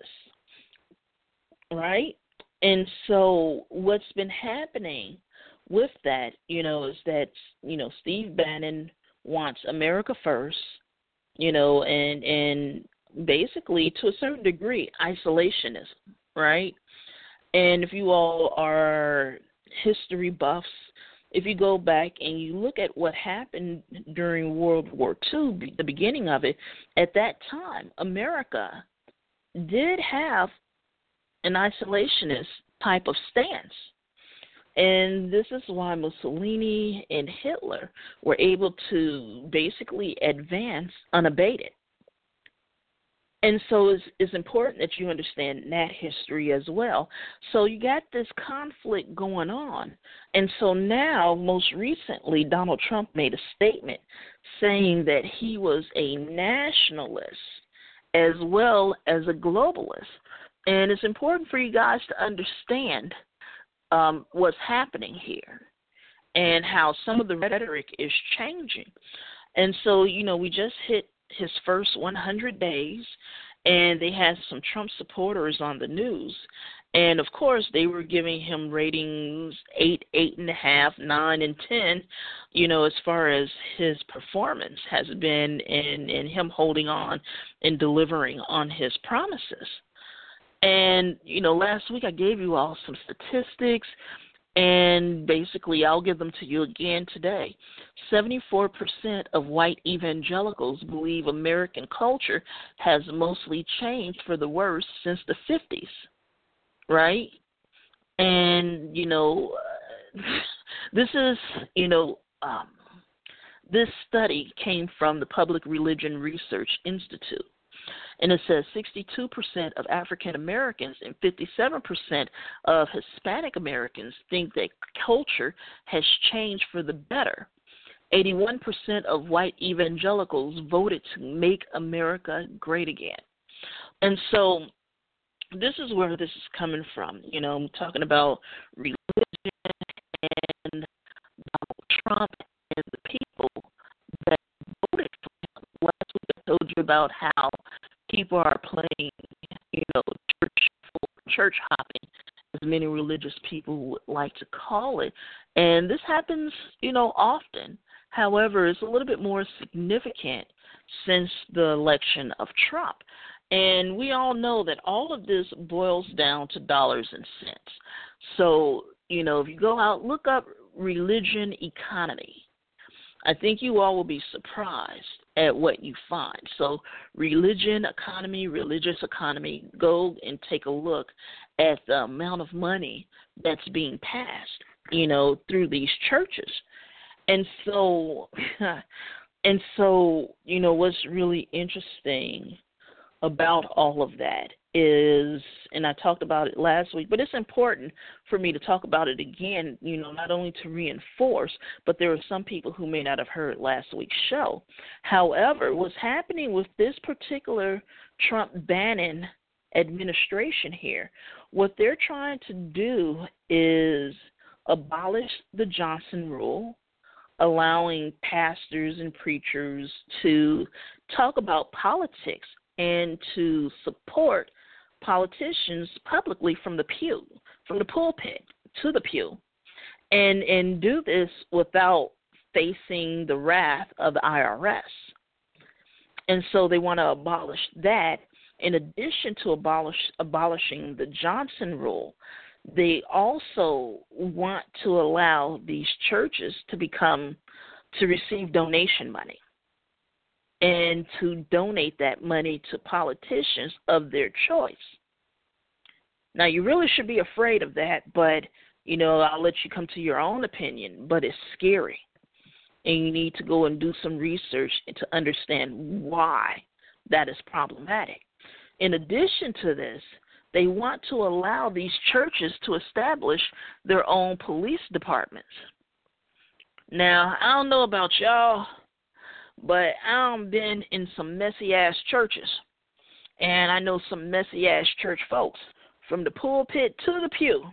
Right? And so what's been happening with that, you know, is that, you know, Steve Bannon wants America first, you know, and and basically to a certain degree isolationism, right? And if you all are history buffs, if you go back and you look at what happened during World War II, the beginning of it, at that time, America did have an isolationist type of stance. And this is why Mussolini and Hitler were able to basically advance unabated. And so it's, it's important that you understand that history as well. So you got this conflict going on. And so now, most recently, Donald Trump made a statement saying that he was a nationalist as well as a globalist. And it's important for you guys to understand um, what's happening here and how some of the rhetoric is changing. And so, you know, we just hit his first 100 days, and they had some Trump supporters on the news. And of course, they were giving him ratings eight, eight and a half, nine, and ten. You know, as far as his performance has been in in him holding on and delivering on his promises. And you know, last week I gave you all some statistics and basically, I'll give them to you again today. 74% of white evangelicals believe American culture has mostly changed for the worse since the 50s, right? And, you know, [laughs] this is, you know, um, this study came from the Public Religion Research Institute. And it says 62% of African Americans and 57% of Hispanic Americans think that culture has changed for the better. 81% of white evangelicals voted to make America great again. And so this is where this is coming from. You know, I'm talking about religion and Donald Trump and the people that voted for him. Last week I told you about how people are playing, you know, church church hopping, as many religious people would like to call it, and this happens, you know, often. However, it's a little bit more significant since the election of Trump. And we all know that all of this boils down to dollars and cents. So, you know, if you go out, look up religion economy. I think you all will be surprised at what you find. So, religion economy, religious economy, go and take a look at the amount of money that's being passed, you know, through these churches. And so, [laughs] and so, you know, what's really interesting about all of that is, and I talked about it last week, but it's important for me to talk about it again, you know, not only to reinforce, but there are some people who may not have heard last week's show. However, what's happening with this particular Trump Bannon administration here, what they're trying to do is abolish the Johnson rule, allowing pastors and preachers to talk about politics and to support politicians publicly from the pew, from the pulpit to the pew, and and do this without facing the wrath of the IRS. And so they want to abolish that. In addition to abolish abolishing the Johnson rule, they also want to allow these churches to become to receive donation money and to donate that money to politicians of their choice. Now, you really should be afraid of that, but you know, I'll let you come to your own opinion, but it's scary. And you need to go and do some research to understand why that is problematic. In addition to this, they want to allow these churches to establish their own police departments. Now, I don't know about y'all, but I've been in some messy ass churches, and I know some messy ass church folks from the pulpit to the pew.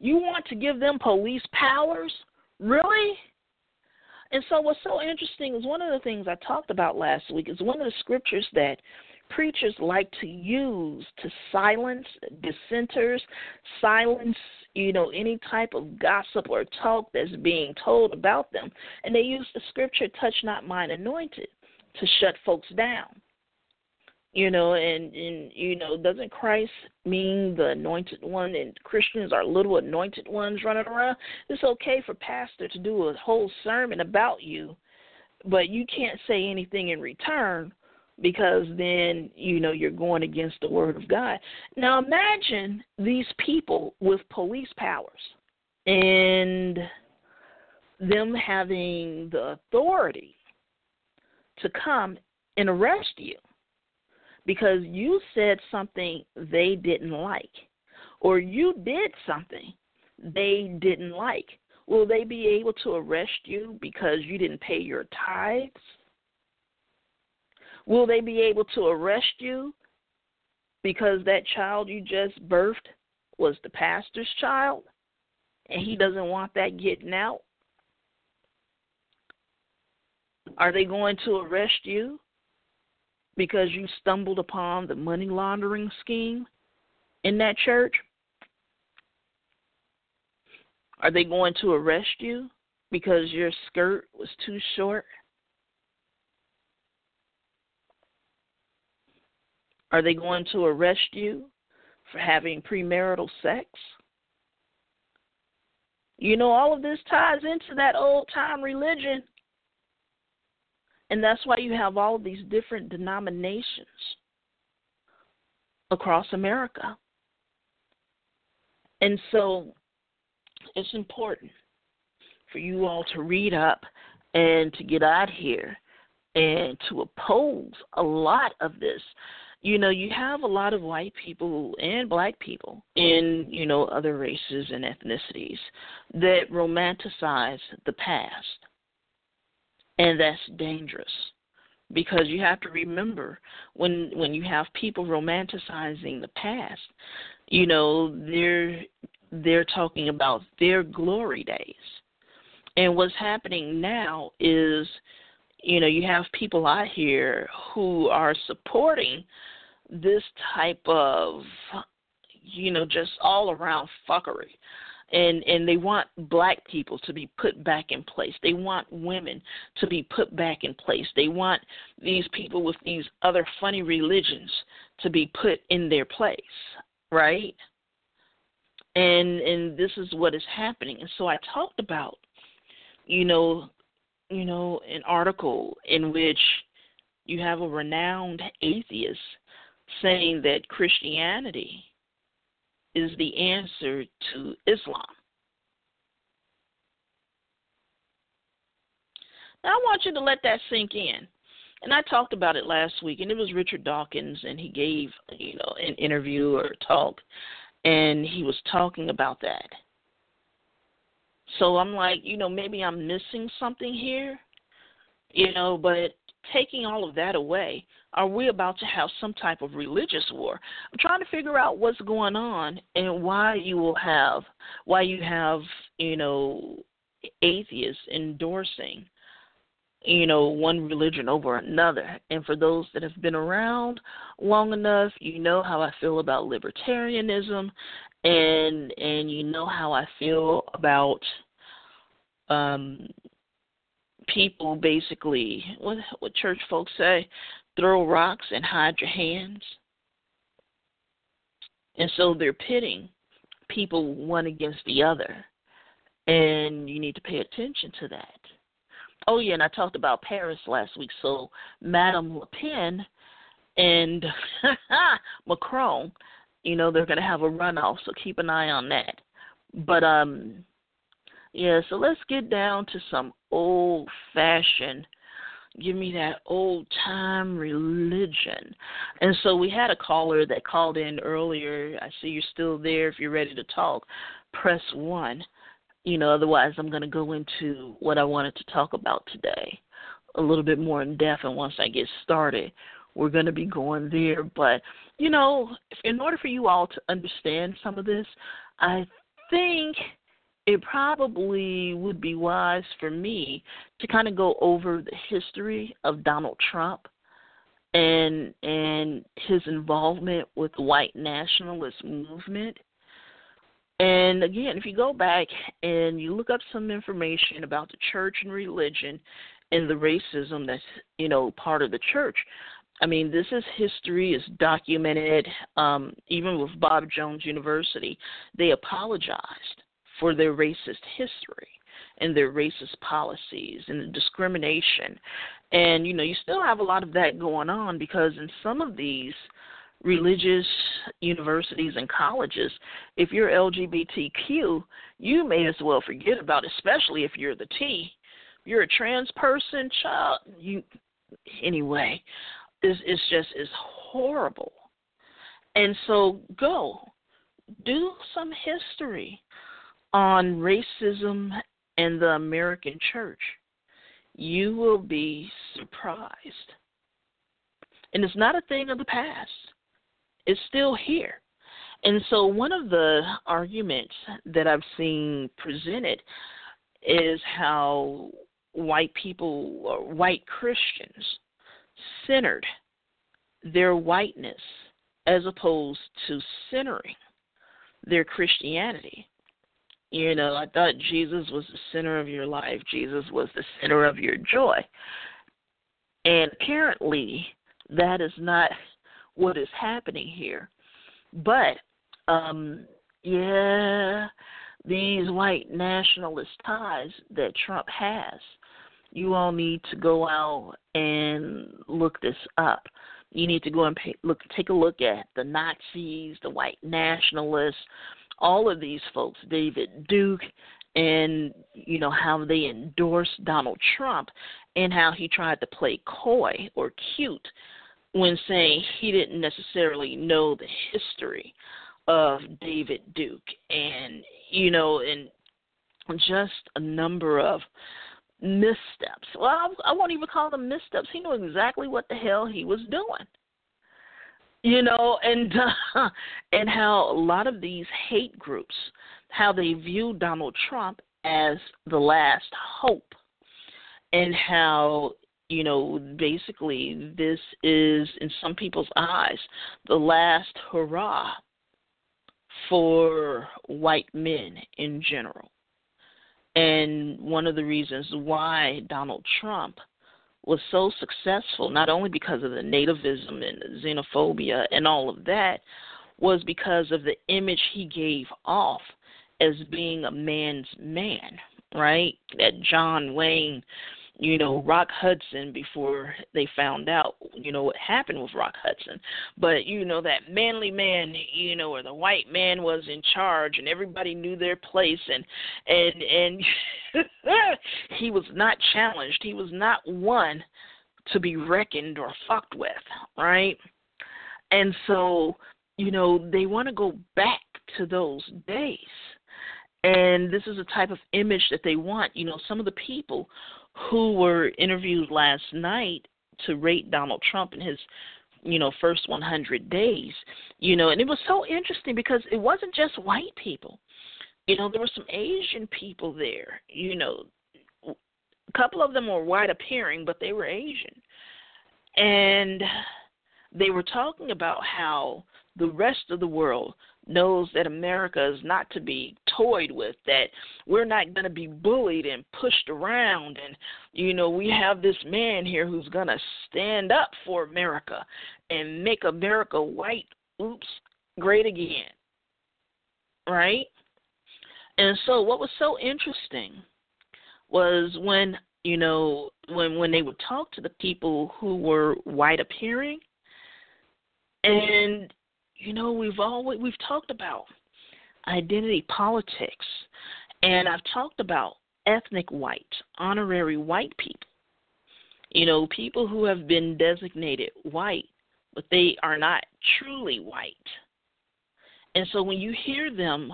You want to give them police powers? Really? And so, what's so interesting is one of the things I talked about last week is one of the scriptures that preachers like to use to silence dissenters, silence you know, any type of gossip or talk that's being told about them. And they use the scripture, touch not mine anointed, to shut folks down. You know, and, and you know, doesn't Christ mean the anointed one and Christians are little anointed ones running around? It's okay for pastor to do a whole sermon about you, but you can't say anything in return because then you know you're going against the word of God. Now imagine these people with police powers and them having the authority to come and arrest you because you said something they didn't like or you did something they didn't like. Will they be able to arrest you because you didn't pay your tithes? Will they be able to arrest you because that child you just birthed was the pastor's child and he doesn't want that getting out? Are they going to arrest you because you stumbled upon the money laundering scheme in that church? Are they going to arrest you because your skirt was too short? Are they going to arrest you for having premarital sex? You know, all of this ties into that old time religion. And that's why you have all of these different denominations across America. And so it's important for you all to read up and to get out here and to oppose a lot of this you know, you have a lot of white people and black people in, you know, other races and ethnicities that romanticize the past. And that's dangerous because you have to remember when when you have people romanticizing the past, you know, they're they're talking about their glory days. And what's happening now is you know, you have people out here who are supporting this type of you know just all around fuckery. And and they want black people to be put back in place. They want women to be put back in place. They want these people with these other funny religions to be put in their place right? And and this is what is happening. And so i talked about you know you know an article in which you have a renowned atheist saying that Christianity is the answer to Islam. Now, I want you to let that sink in. And I talked about it last week, and it was Richard Dawkins, and he gave you know an interview or talk, and he was talking about that. So I'm like, you know, maybe I'm missing something here, you know, but taking all of that away, are we about to have some type of religious war? I'm trying to figure out what's going on and why you will have, why you have, you know, atheists endorsing you know one religion over another and for those that have been around long enough you know how i feel about libertarianism and and you know how i feel about um people basically what what church folks say throw rocks and hide your hands and so they're pitting people one against the other and you need to pay attention to that. Oh yeah, and I talked about Paris last week. So Madame Le Pen and [laughs] Macron, you know, they're going to have a runoff. So keep an eye on that. But um, yeah. So let's get down to some old fashioned. Give me that old time religion. And so we had a caller that called in earlier. I see you're still there. If you're ready to talk, press one you know, otherwise I'm going to go into what I wanted to talk about today a little bit more in depth. And once I get started, we're going to be going there. But, you know, in order for you all to understand some of this, I think it probably would be wise for me to kind of go over the history of Donald Trump and and his involvement with the white nationalist movement and again, if you go back and you look up some information about the church and religion and the racism that's, you know, part of the church, I mean, this is history, is documented. Um, even with Bob Jones University, they apologized for their racist history and their racist policies and the discrimination. And, you know, you still have a lot of that going on because in some of these religious universities and colleges, if you're LGBTQ, you may as well forget about, it, especially if you're the T. You're a trans person, child. You anyway, is it's just is horrible. And so go do some history on racism and the American church. You will be surprised. And it's not a thing of the past it's still here. And so, one of the arguments that I've seen presented is how white people, or white Christians, centered their whiteness as opposed to centering their Christianity. You know, I thought Jesus was the center of your life, Jesus was the center of your joy. And apparently, that is not what is happening here. But um yeah, these white nationalist ties that Trump has, you all need to go out and look this up. You need to go and pay, look, take a look at the Nazis, the white nationalists, all of these folks, David Duke, and you know how they endorsed Donald Trump and how he tried to play coy or cute when saying he didn't necessarily know the history of David Duke and you know and just a number of missteps. Well, I, I won't even call them missteps. He knew exactly what the hell he was doing. You know, and uh, [laughs] and how a lot of these hate groups, how they view Donald Trump as the last hope, and how you know, basically, this is, in some people's eyes, the last hurrah for white men in general. And one of the reasons why Donald Trump was so successful, not only because of the nativism and xenophobia and all of that, was because of the image he gave off as being a man's man, right? That John Wayne you know, Rock Hudson before they found out, you know, what happened with Rock Hudson. But, you know, that manly man, you know, or the white man was in charge and everybody knew their place and and and [laughs] he was not challenged. He was not one to be reckoned or fucked with, right? And so, you know, they want to go back to those days. And this is a type of image that they want. You know, some of the people who were interviewed last night to rate Donald Trump in his you know first 100 days you know and it was so interesting because it wasn't just white people. You know there were some asian people there you know. A couple of them were white appearing but they were asian. And they were talking about how the rest of the world knows that America is not to be toyed with, that we're not going to be bullied and pushed around. And, you know, we have this man here who's going to stand up for America and make America white, oops, great again. Right? And so what was so interesting was when, you know, when when they would talk to the people who were white appearing and you know, we've always we've talked about identity politics, and I've talked about ethnic white, honorary white people. You know, people who have been designated white, but they are not truly white. And so when you hear them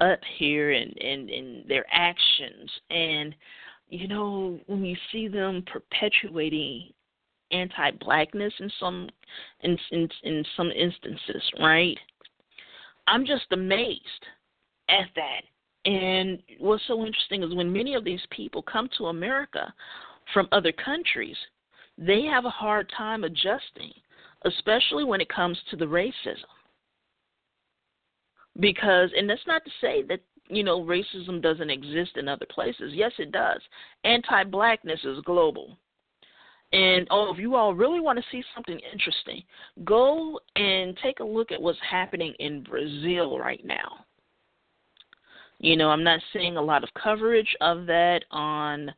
up here and and, and their actions and you know when you see them perpetuating anti-blackness in some in, in in some instances, right? I'm just amazed at that. And what's so interesting is when many of these people come to America from other countries, they have a hard time adjusting, especially when it comes to the racism. Because, and that's not to say that, you know, racism doesn't exist in other places. Yes, it does. Anti blackness is global. And oh, if you all really want to see something interesting, go and take a look at what's happening in Brazil right now. You know, I'm not seeing a lot of coverage of that on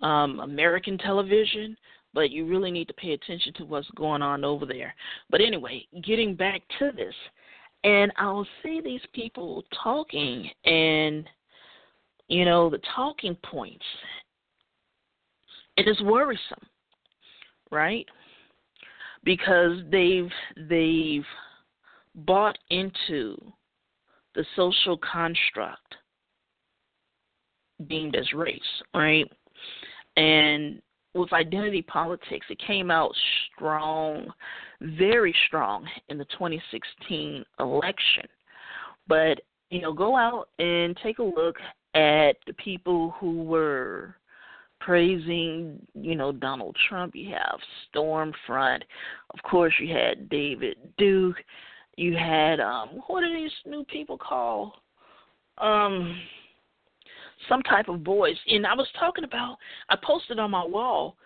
um, American television, but you really need to pay attention to what's going on over there. But anyway, getting back to this, and I'll see these people talking, and you know, the talking points. It is worrisome right? Because they've they've bought into the social construct deemed as race, right? And with identity politics, it came out strong, very strong in the 2016 election. But, you know, go out and take a look at the people who were praising, you know, Donald Trump. You have Stormfront. Of course, you had David Duke. You had um, what are these new people called? Um, some type of voice. And I was talking about. I posted on my wall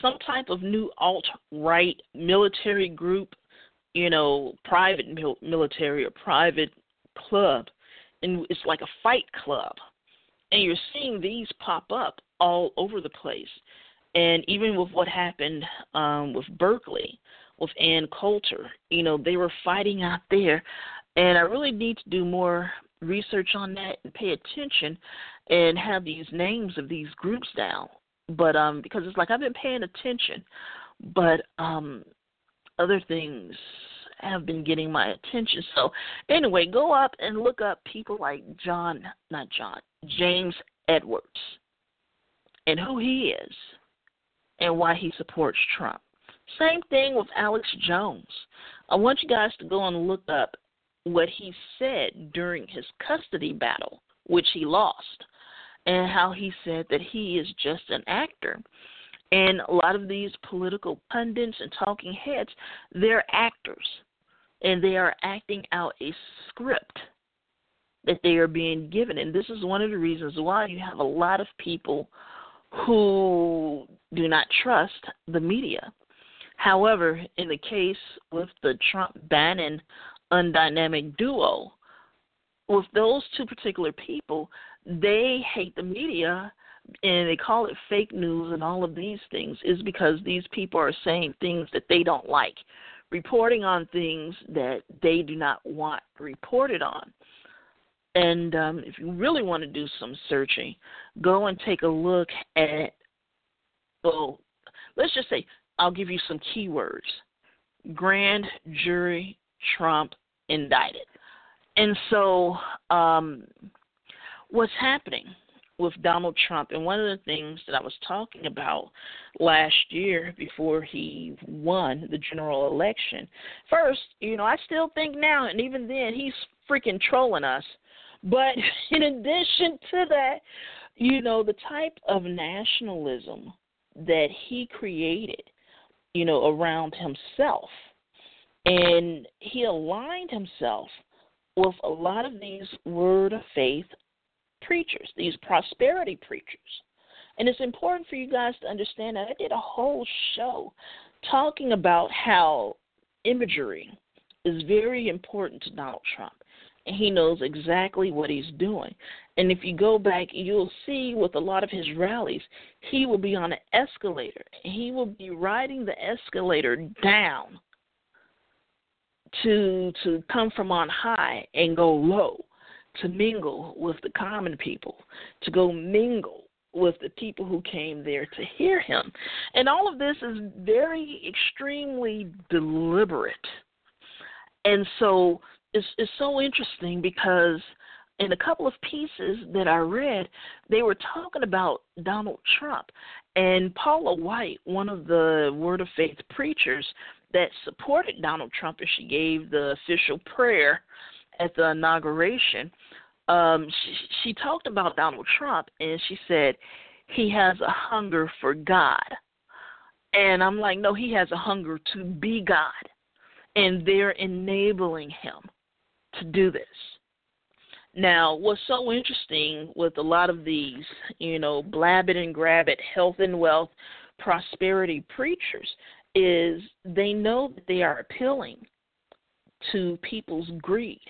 some type of new alt right military group. You know, private mil- military or private club, and it's like a fight club. And you're seeing these pop up all over the place. And even with what happened um, with Berkeley, with Ann Coulter, you know, they were fighting out there. And I really need to do more research on that and pay attention and have these names of these groups down. But um because it's like I've been paying attention, but um other things have been getting my attention. So anyway, go up and look up people like John, not John, James Edwards and who he is and why he supports Trump. Same thing with Alex Jones. I want you guys to go and look up what he said during his custody battle, which he lost, and how he said that he is just an actor. And a lot of these political pundits and talking heads, they're actors, and they are acting out a script that they are being given. And this is one of the reasons why you have a lot of people who do not trust the media. However, in the case with the Trump Bannon undynamic duo, with those two particular people, they hate the media and they call it fake news and all of these things is because these people are saying things that they don't like, reporting on things that they do not want reported on. And um, if you really want to do some searching, go and take a look at, well, let's just say, I'll give you some keywords grand jury Trump indicted. And so, um, what's happening with Donald Trump? And one of the things that I was talking about last year before he won the general election, first, you know, I still think now, and even then, he's freaking trolling us. But [laughs] in addition to that, you know, the type of nationalism that he created, you know, around himself. And he aligned himself with a lot of these word of faith preachers, these prosperity preachers. And it's important for you guys to understand that I did a whole show talking about how imagery is very important to Donald Trump. He knows exactly what he's doing. And if you go back, you'll see with a lot of his rallies, he will be on an escalator. He will be riding the escalator down to to come from on high and go low to mingle with the common people to go mingle with the people who came there to hear him and all of this is very extremely deliberate and so it's it's so interesting because in a couple of pieces that I read, they were talking about Donald Trump. And Paula White, one of the Word of Faith preachers, that supported Donald Trump and she gave the official prayer at the inauguration, um, she, she talked about Donald Trump and she said he has a hunger for God. And I'm like, no, he has a hunger to be God. And they're enabling him to do this. Now, what's so interesting with a lot of these, you know, blab it and grab it, health and wealth, prosperity preachers is they know that they are appealing to people's greed.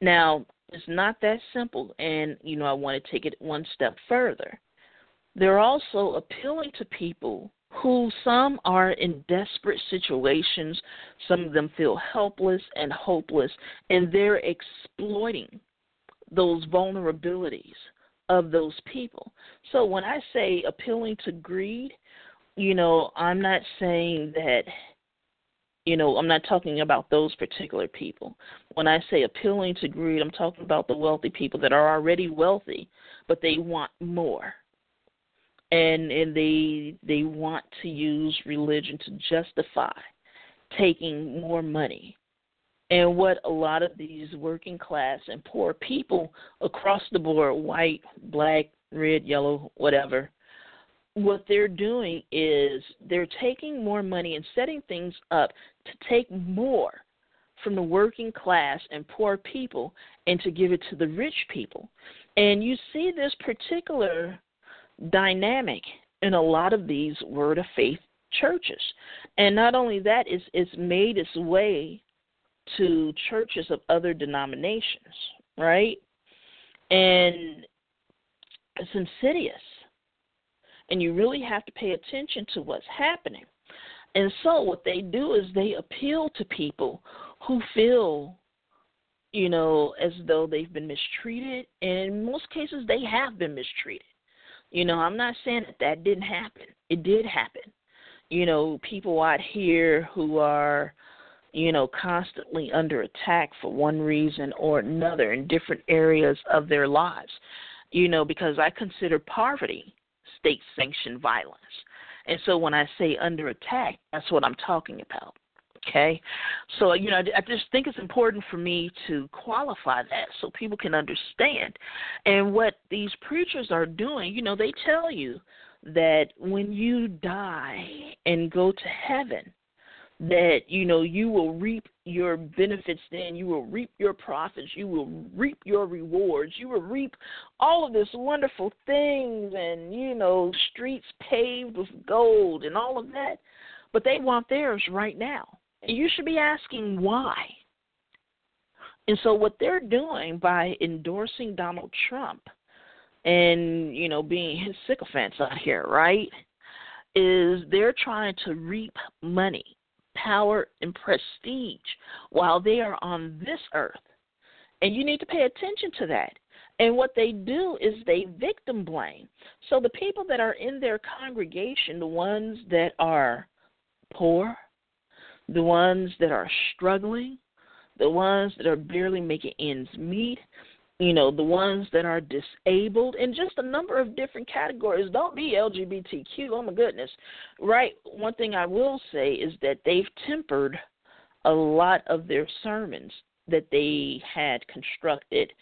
Now, it's not that simple, and you know, I want to take it one step further. They're also appealing to people who some are in desperate situations, some of them feel helpless and hopeless, and they're exploiting those vulnerabilities of those people. So when I say appealing to greed, you know, I'm not saying that, you know, I'm not talking about those particular people. When I say appealing to greed, I'm talking about the wealthy people that are already wealthy, but they want more. And and they they want to use religion to justify taking more money. And what a lot of these working class and poor people across the board, white, black, red, yellow, whatever, what they're doing is they're taking more money and setting things up to take more from the working class and poor people and to give it to the rich people. And you see this particular dynamic in a lot of these word of faith churches. And not only that, it's, it's made its way to churches of other denominations, right? And it's insidious and you really have to pay attention to what's happening. And so what they do is they appeal to people who feel, you know, as though they've been mistreated, and in most cases they have been mistreated. You know, I'm not saying that that didn't happen. It did happen. You know, people out here who are, you know, constantly under attack for one reason or another in different areas of their lives. You know, because I consider poverty state sanctioned violence. And so when I say under attack, that's what I'm talking about. Okay? So, you know, I just think it's important for me to qualify that so people can understand. And what these preachers are doing, you know, they tell you that when you die and go to heaven, that you know you will reap your benefits then. You will reap your profits. You will reap your rewards. You will reap all of this wonderful things and you know streets paved with gold and all of that. But they want theirs right now you should be asking why And so what they're doing by endorsing Donald Trump and, you know, being his sycophants out here, right? Is they're trying to reap money, power, and prestige while they are on this earth. And you need to pay attention to that. And what they do is they victim blame. So the people that are in their congregation, the ones that are poor, the ones that are struggling, the ones that are barely making ends meet, you know, the ones that are disabled, and just a number of different categories. Don't be LGBTQ. Oh my goodness, right? One thing I will say is that they've tempered a lot of their sermons that they had constructed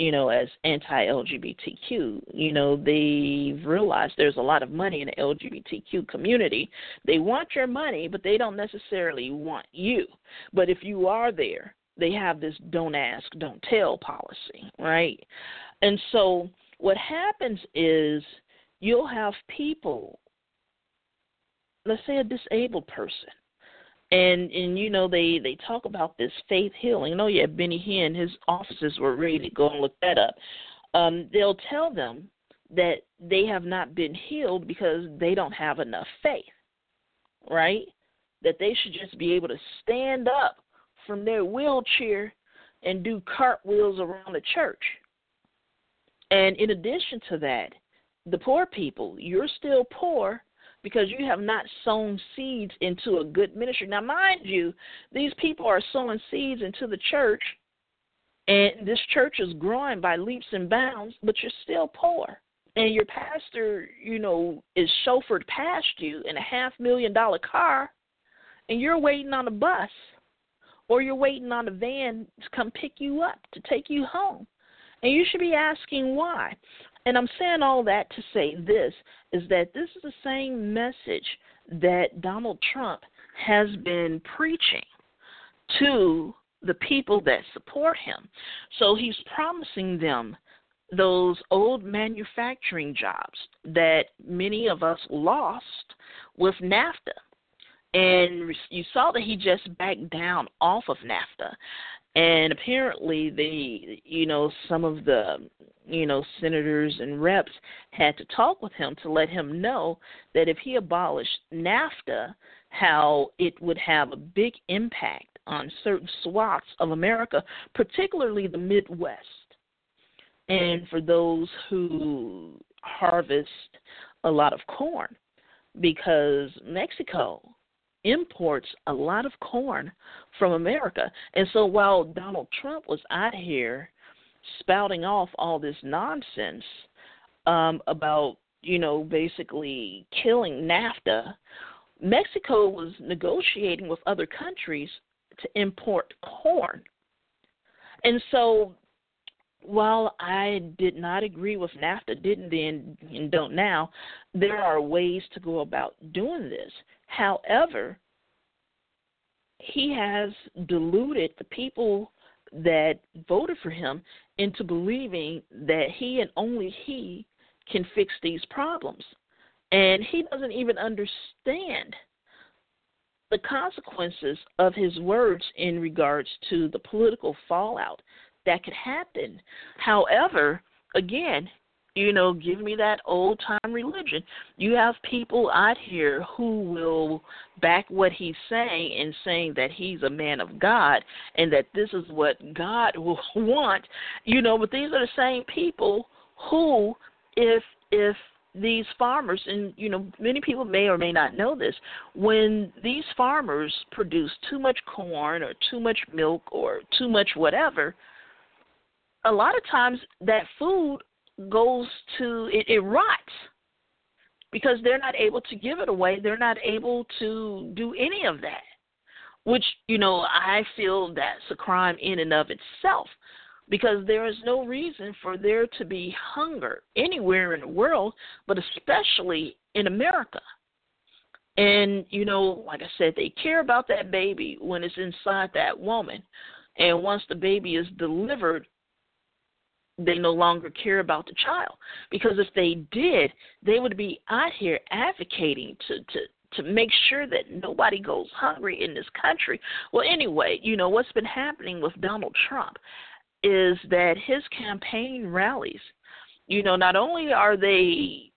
you know, as anti LGBTQ. You know, they've realized there's a lot of money in the LGBTQ community. They want your money, but they don't necessarily want you. But if you are there, they have this don't ask, don't tell policy, right? And so what happens is you'll have people, let's say a disabled person, and and you know they they talk about this faith healing. Oh yeah, Benny Hinn, his offices were ready to go and look that up. Um, they'll tell them that they have not been healed because they don't have enough faith, right? That they should just be able to stand up from their wheelchair and do cartwheels around the church. And in addition to that, the poor people, you're still poor because you have not sown seeds into a good ministry. Now, mind you, these people are sowing seeds into the church, and this church is growing by leaps and bounds, but you're still poor. And your pastor, you know, is chauffeured past you in a half million dollar car, and you're waiting on a bus or you're waiting on a van to come pick you up to take you home. And you should be asking why. And I'm saying all that to say this is that this is the same message that Donald Trump has been preaching to the people that support him. So he's promising them those old manufacturing jobs that many of us lost with NAFTA. And you saw that he just backed down off of NAFTA and apparently the you know some of the you know senators and reps had to talk with him to let him know that if he abolished NAFTA how it would have a big impact on certain swaths of America particularly the Midwest. And for those who harvest a lot of corn because Mexico imports a lot of corn from America. And so while Donald Trump was out here spouting off all this nonsense um, about, you know, basically killing NAFTA, Mexico was negotiating with other countries to import corn. And so while I did not agree with NAFTA, didn't then and don't now, there are ways to go about doing this. However, he has deluded the people that voted for him into believing that he and only he can fix these problems. And he doesn't even understand the consequences of his words in regards to the political fallout that could happen. However, again, you know, give me that old time religion. You have people out here who will back what he's saying and saying that he's a man of God and that this is what God [laughs] will want, you know, but these are the same people who if if these farmers and you know many people may or may not know this when these farmers produce too much corn or too much milk or too much whatever a lot of times that food goes to it, it rots because they're not able to give it away. They're not able to do any of that, which you know I feel that's a crime in and of itself because there is no reason for there to be hunger anywhere in the world, but especially in America. And you know, like I said, they care about that baby when it's inside that woman. And once the baby is delivered, they no longer care about the child because if they did they would be out here advocating to to to make sure that nobody goes hungry in this country. Well, anyway, you know what's been happening with Donald Trump is that his campaign rallies, you know, not only are they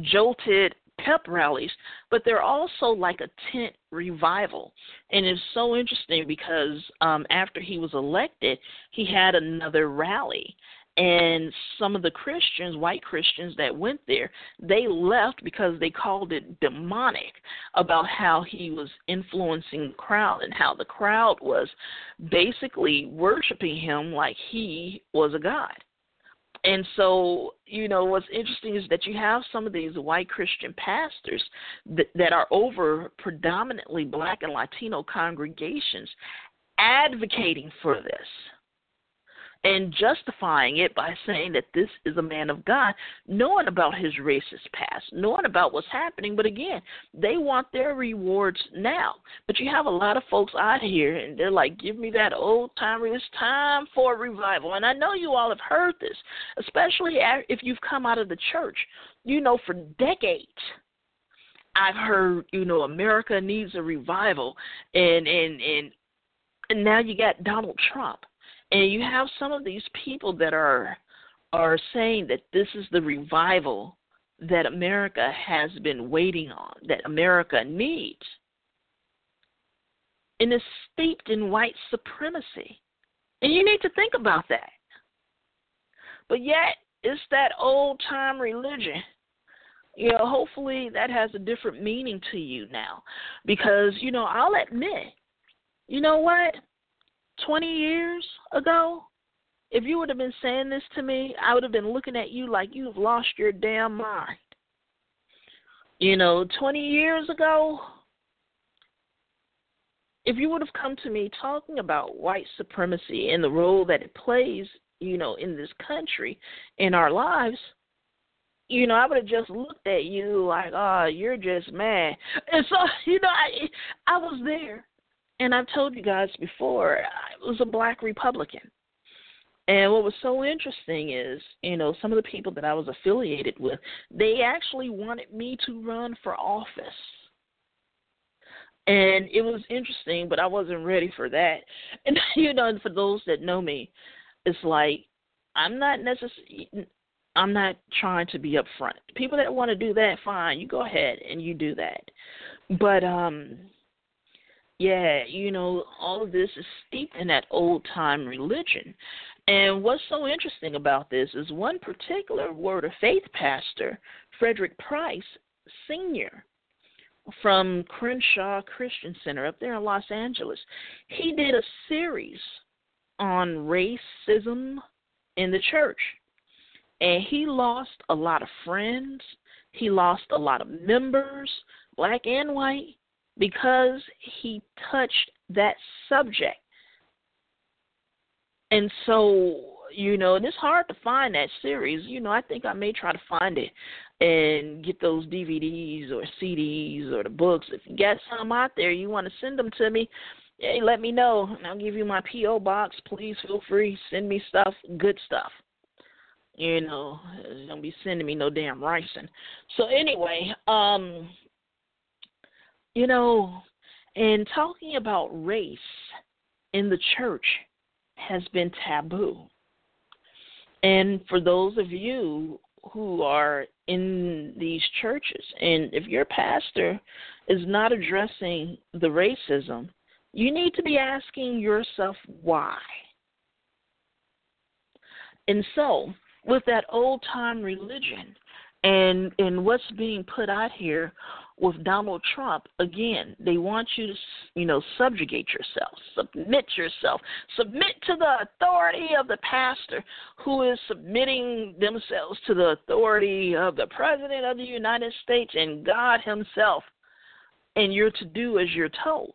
jolted pep rallies, but they're also like a tent revival. And it's so interesting because um, after he was elected, he had another rally. And some of the Christians, white Christians that went there, they left because they called it demonic about how he was influencing the crowd and how the crowd was basically worshiping him like he was a god. And so, you know, what's interesting is that you have some of these white Christian pastors that, that are over predominantly black and Latino congregations advocating for this and justifying it by saying that this is a man of God, knowing about his racist past, knowing about what's happening. But again, they want their rewards now. But you have a lot of folks out here, and they're like, give me that old timer. It's time for a revival. And I know you all have heard this, especially if you've come out of the church. You know, for decades. I've heard, you know, America needs a revival, and and and and now you got Donald Trump and you have some of these people that are are saying that this is the revival that America has been waiting on, that America needs. And is steeped in white supremacy. And you need to think about that. But yet, it's that old time religion. You know, hopefully that has a different meaning to you now. Because, you know, I'll admit, you know what? 20 years ago, if you would have been saying this to me, I would have been looking at you like you've lost your damn mind. You know, 20 years ago, if you would have come to me talking about white supremacy and the role that it plays, you know, in this country, in our lives, you know, I would have just looked at you like, oh, you're just mad. And so, [laughs] you know, I I was there and I've told you guys before, I was a black Republican. And what was so interesting is, you know, some of the people that I was affiliated with, they actually wanted me to run for office. And it was interesting, but I wasn't ready for that. [laughs] And, you know, and for those that know me, it's like, I'm not necessarily. I'm not trying to be upfront. People that want to do that, fine, you go ahead and you do that. But um yeah, you know, all of this is steeped in that old time religion. And what's so interesting about this is one particular Word of Faith pastor, Frederick Price Sr., from Crenshaw Christian Center up there in Los Angeles, he did a series on racism in the church. And he lost a lot of friends, he lost a lot of members, black and white because he touched that subject. And so, you know, and it's hard to find that series. You know, I think I may try to find it and get those DVDs or CDs or the books. If you got some out there, you want to send them to me, hey, let me know, and I'll give you my PO box. Please feel free, send me stuff, good stuff. You know, don't be sending me no damn ricin. So anyway, um, you know, and talking about race in the church has been taboo. And for those of you who are in these churches, and if your pastor is not addressing the racism, you need to be asking yourself why. And so, with that old time religion and and what's being put out here with Donald Trump, again, they want you to, you know, subjugate yourself, submit yourself, submit to the authority of the pastor who is submitting themselves to the authority of the President of the United States and God Himself. And you're to do as you're told.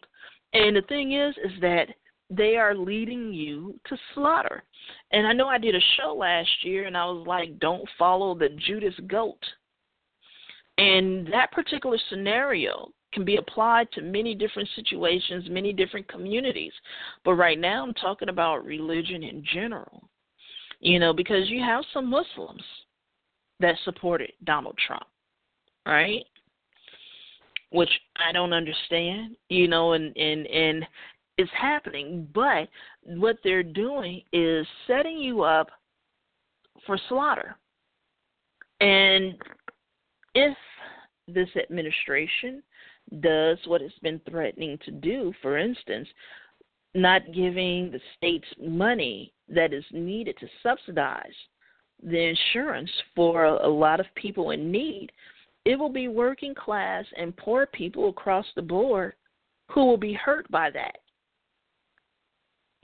And the thing is, is that they are leading you to slaughter. And I know I did a show last year and I was like, don't follow the Judas goat and that particular scenario can be applied to many different situations, many different communities. But right now, I'm talking about religion in general. You know, because you have some Muslims that supported Donald Trump, right? which I don't understand, you know, and and and it's happening. But what they're doing is setting you up for slaughter. And if this administration does what it's been threatening to do, for instance, not giving the states money that is needed to subsidize the insurance for a, lot of people in need, it will be working class and poor people across the board who will be hurt by that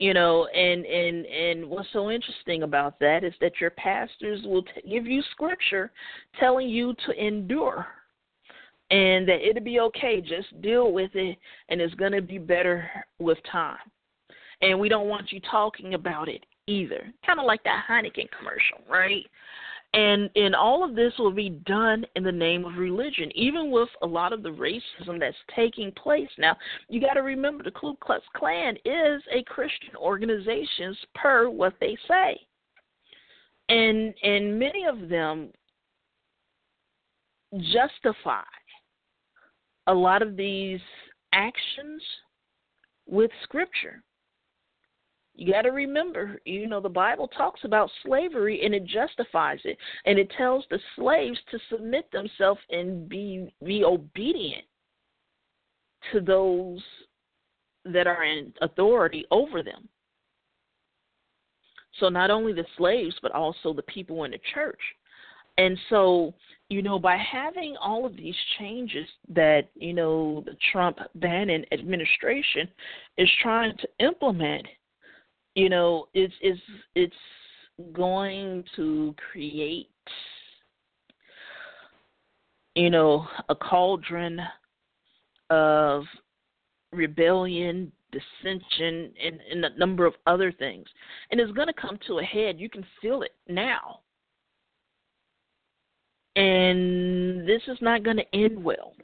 you know and and and what's so interesting about that is that your pastors will t- give you scripture telling you to endure and that it'll be okay. Just deal with it and it's going to be better with time. And we don't want you talking about it either. Kind of like that Heineken commercial right and and all of this will be done in the name of religion, even with a lot of the racism that's taking place. Now, you got to remember the Ku Klux Klan is a Christian organization per what they say. And and many of them justify a lot of these actions with scripture. You got to remember, you know, the Bible talks about slavery and it justifies it, and it tells the slaves to submit themselves and be be obedient to those that are in authority over them. So not only the slaves, but also the people in the church. And so, you know, by having all of these changes that, you know, the Trump Bannon administration is trying to implement, you know, it's it's it's going to create you know, a cauldron of rebellion, dissension, and, and a number of other things. And it's going to come to a head. You can feel it now. And this is not going to end well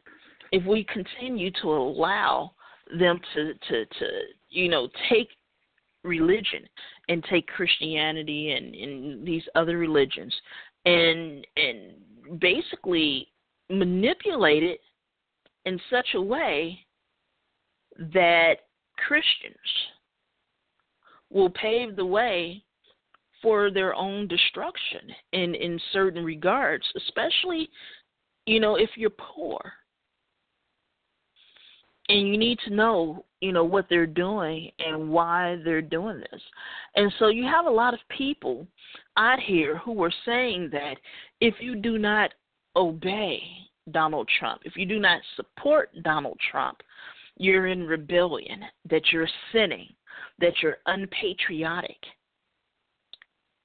if we continue to allow them to, to, to you know, take religion and take Christianity and, and these other religions and and basically manipulate it in such a way that Christians will pave the way for their own destruction in in certain regards especially you know if you're poor and you need to know you know what they're doing and why they're doing this. And so you have a lot of people out here who are saying that if you do not obey Donald Trump if you do not support Donald Trump you're in rebellion that you're sinning that you're unpatriotic.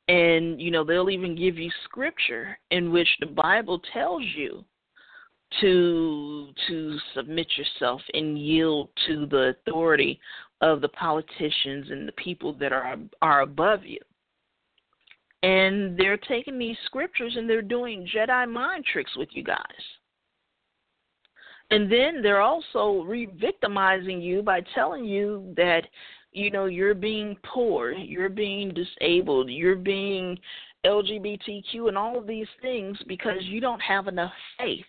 And you know they'll even give you scripture in which the bible tells you to to submit yourself and yield to the authority of the politicians and the people that are are above you. And they're taking these scriptures and they're doing Jedi mind tricks with you guys. And then they're also re-victimizing you by telling you that you know you're being poor, you're being disabled, you're being LGBTQ and all of these things because you don't have enough faith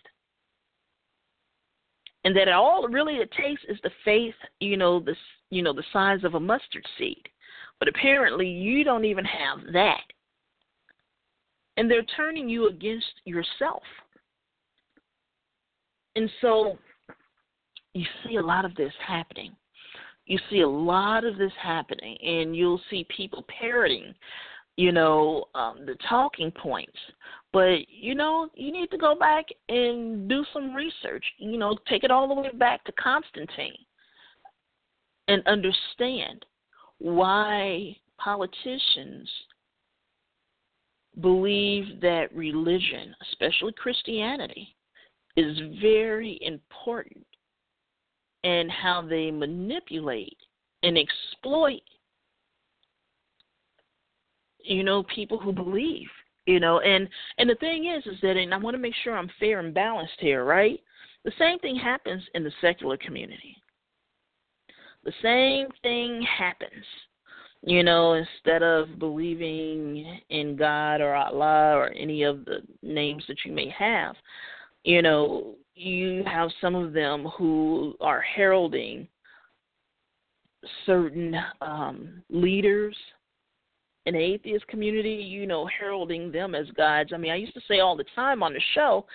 and that all really it takes is the faith, you know, the you know the size of a mustard seed. But apparently, you don't even have that, and they're turning you against yourself. And so, you see a lot of this happening. You see a lot of this happening, and you'll see people parroting you know, um, the talking points. But, you know, you need to go back and do some research. You know, take it all the way back to Constantine and understand why politicians believe that religion, especially Christianity, is very important and how they manipulate and exploit you know, people who believe, you know, and and the thing is, is that, and I want to make sure I'm fair and balanced here, right? The same thing happens in the secular community. The same thing happens, you know, instead of believing in God or Allah or any of the names that you may have, you know, you have some of them who are heralding certain um, leaders the atheist community, you know, heralding them as gods. I mean, I used to say all the time on the show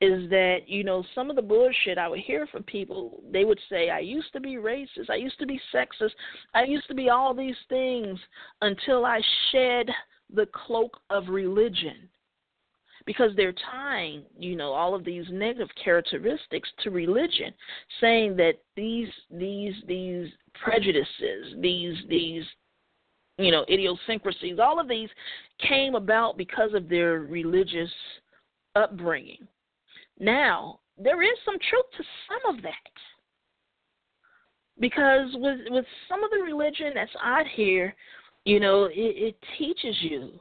is that, you know, some of the bullshit I would hear from people, they would say, I used to be racist, I used to be sexist, I used to be all these things until I shed the cloak of religion. Because they're tying, you know, all of these negative characteristics to religion, saying that these these these prejudices, these these you know, idiosyncrasies, all of these came about because of their religious upbringing. Now, there is some truth to some of that. Because with with some of the religion that's out here, you know, it, it teaches you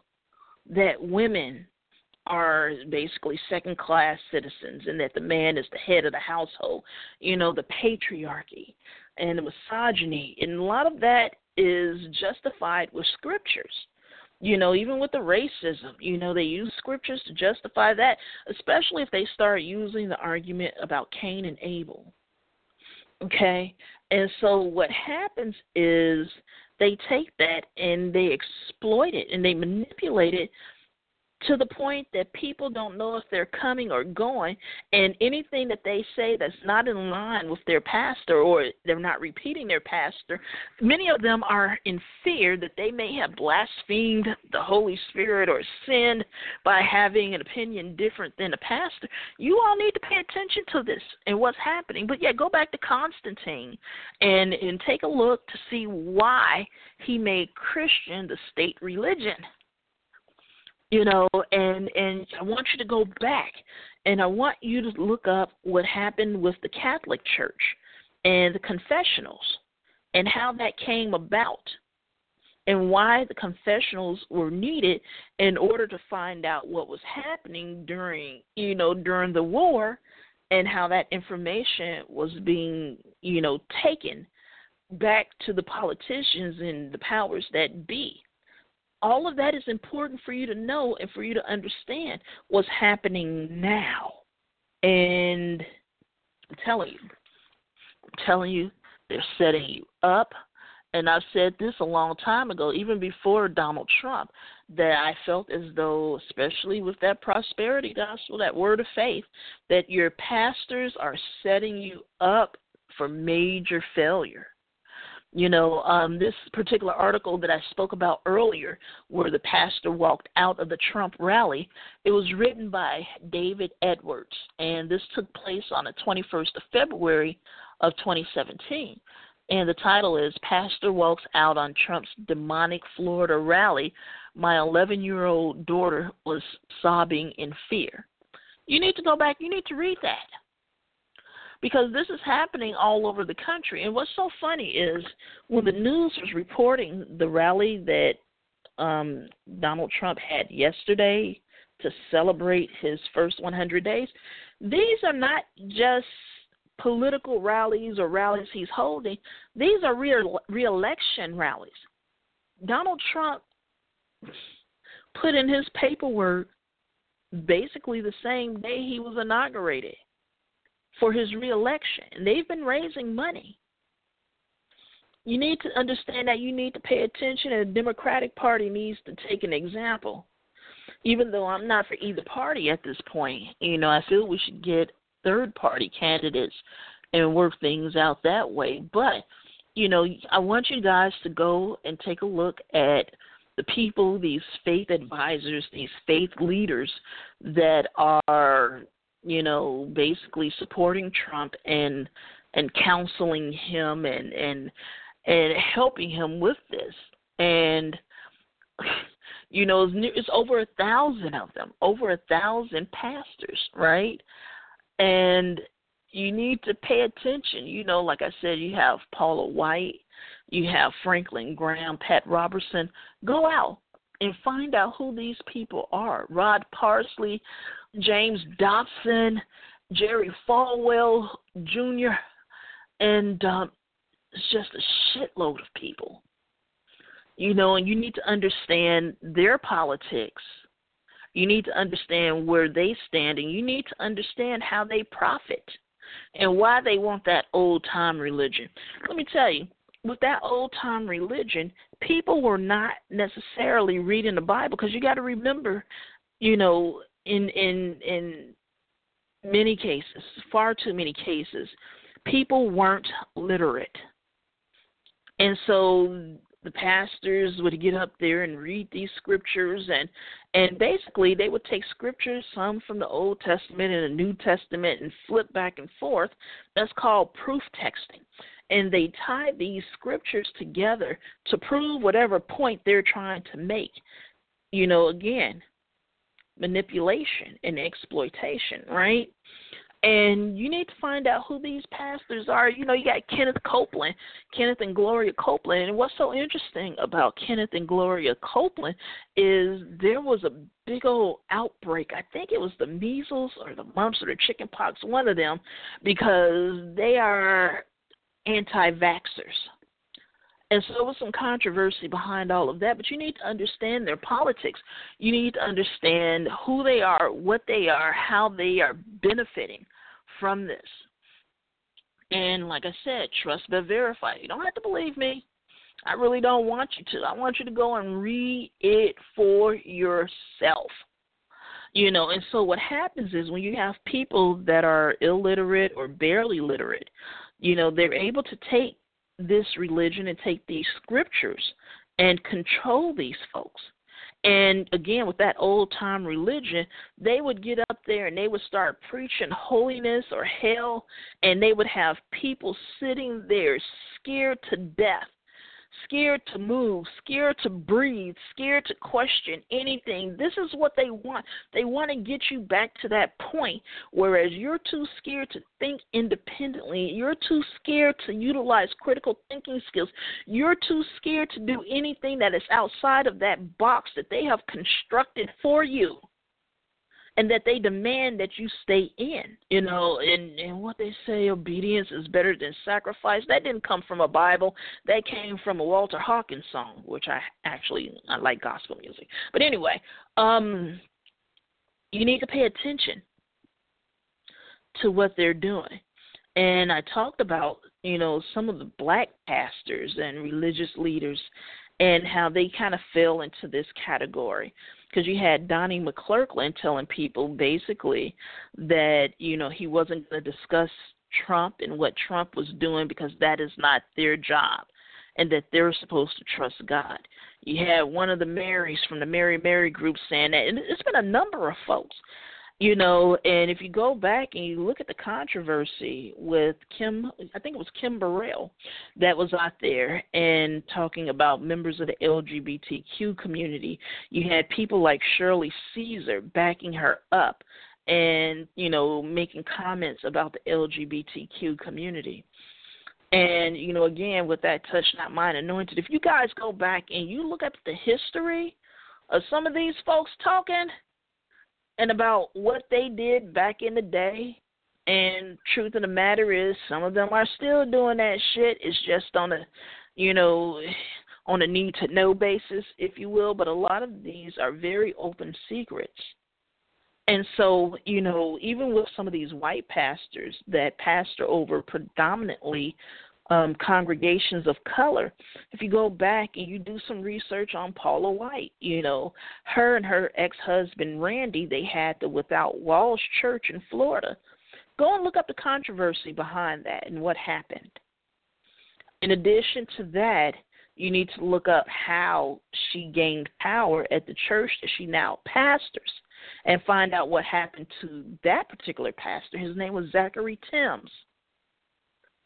that women are basically second class citizens and that the man is the head of the household. You know, the patriarchy and the misogyny. And a lot of that is justified with scriptures. You know, even with the racism, you know, they use scriptures to justify that, especially if they start using the argument about Cain and Abel. Okay? And so what happens is they take that and they exploit it and they manipulate it to the point that people don't know if they're coming or going, and anything that they say that's not in line with their pastor or they're not repeating their pastor, many of them are in fear that they may have blasphemed the Holy Spirit or sinned by having an opinion different than the pastor. You all need to pay attention to this and what's happening. But yeah, go back to Constantine and and take a look to see why he made Christian the state religion you know and and i want you to go back and i want you to look up what happened with the catholic church and the confessionals and how that came about and why the confessionals were needed in order to find out what was happening during you know during the war and how that information was being you know taken back to the politicians and the powers that be all of that is important for you to know and for you to understand what's happening now. And I'm telling you, I'm telling you, they're setting you up. And I've said this a long time ago, even before Donald Trump, that I felt as though, especially with that prosperity gospel, that word of faith, that your pastors are setting you up for major failure you know, um, this particular article that I spoke about earlier, where the pastor walked out of the Trump rally, it was written by David Edwards, and this took place on the 21st of February of 2017. And the title is Pastor Walks Out on Trump's Demonic Florida Rally. My 11 year old daughter was sobbing in fear. You need to go back, you need to read that because this is happening all over the country. And what's so funny is when the news was reporting the rally that um, Donald Trump had yesterday to celebrate his first 100 days, these are not just political rallies or rallies he's holding. These are re- re-election rallies. Donald Trump put in his paperwork basically the same day he was inaugurated for his reelection. They've been raising money. You need to understand that you need to pay attention, and the Democratic Party needs to take an example. Even though I'm not for either party at this point, you know, I feel we should get third party candidates and work things out that way. But, you know, I want you guys to go and take a look at the people, these faith advisors, these faith leaders that are you know, basically supporting Trump and and counseling him and and and helping him with this. And [sighs] you know, it's, it's over a thousand of them, over a thousand pastors, right? And you need to pay attention. You know, like I said, you have Paula White, you have Franklin Graham, Pat Robertson. Go out and find out who these people are. Rod Parsley, James Dobson, Jerry Falwell Jr., and um, it's just a shitload of people. You know, and you need to understand their politics You need to understand where they stand, and you need to understand how they profit and why they want that old time religion. Let me tell you, with that old time religion, people were not necessarily reading the Bible because you got to remember, you know, in in in many cases, far too many cases, people weren't literate. And so the pastors would get up there and read these scriptures and and basically they would take scriptures some from the old testament and the new testament and flip back and forth that's called proof texting and they tie these scriptures together to prove whatever point they're trying to make you know again manipulation and exploitation right and you need to find out who these pastors are. You know, you got Kenneth Copeland, Kenneth and Gloria Copeland. And what's so interesting about Kenneth and Gloria Copeland is there was a big old outbreak. I think it was the measles or the mumps or the chicken pox, one of them, because they are anti vaxxers. And so there was some controversy behind all of that, but you need to understand their politics. You need to understand who they are, what they are, how they are benefiting from this. And like I said, trust but verify. You don't have to believe me. I really don't want you to. I want you to go and read it for yourself. You know, and so what happens is when you have people that are illiterate or barely literate, you know, they're able to take this religion and take these scriptures and control these folks. And again, with that old time religion, they would get up there and they would start preaching holiness or hell, and they would have people sitting there scared to death scared to move, scared to breathe, scared to question anything. This is what they want. They want to get you back to that point, whereas you're too scared to think independently. You're too scared to utilize critical thinking skills. You're too scared to do anything that is outside of that box that they have constructed for you and that they demand that you stay in you know and and what they say obedience is better than sacrifice. That didn't come from a bible. That came from a walter hawkins song which i actually i like gospel music. But anyway um you need to pay attention to what they're doing. And i talked about you know some of the black pastors and religious leaders and how they kind of fell into this category because you had Donnie McClurkin telling people basically that you know he wasn't going to discuss Trump and what Trump was doing because that is not their job, and that they're supposed to trust God. You had one of the Marys from the Mary Mary group saying that, and it's been a number of folks you know, and if you go back and you look at the controversy with Kim, I think it was Kim Burrell that was out there and talking about members of the LGBTQ community. You had people like Shirley Caesar backing her up and, you know, making comments about the LGBTQ community. And, you know, again, with that touch not mine anointed, if you guys go back and you look at the history of some of these folks talking – and about what they did back in the day. And truth of the matter is, some of them are still doing that shit. It's just on a, you know, on a need to know basis, if you will. But a lot of these are very open secrets. And so, you know, even with some of these white pastors that pastor over predominantly um, congregations of color. If you go back and you do some research on Paula White, you know, her and her ex husband Randy, they had the Without Walls Church in Florida. Go and look up the controversy behind that and what happened. In addition to that, you need to look up how she gained power at the church that she now pastors and find out what happened to that particular pastor. His name was Zachery Tims.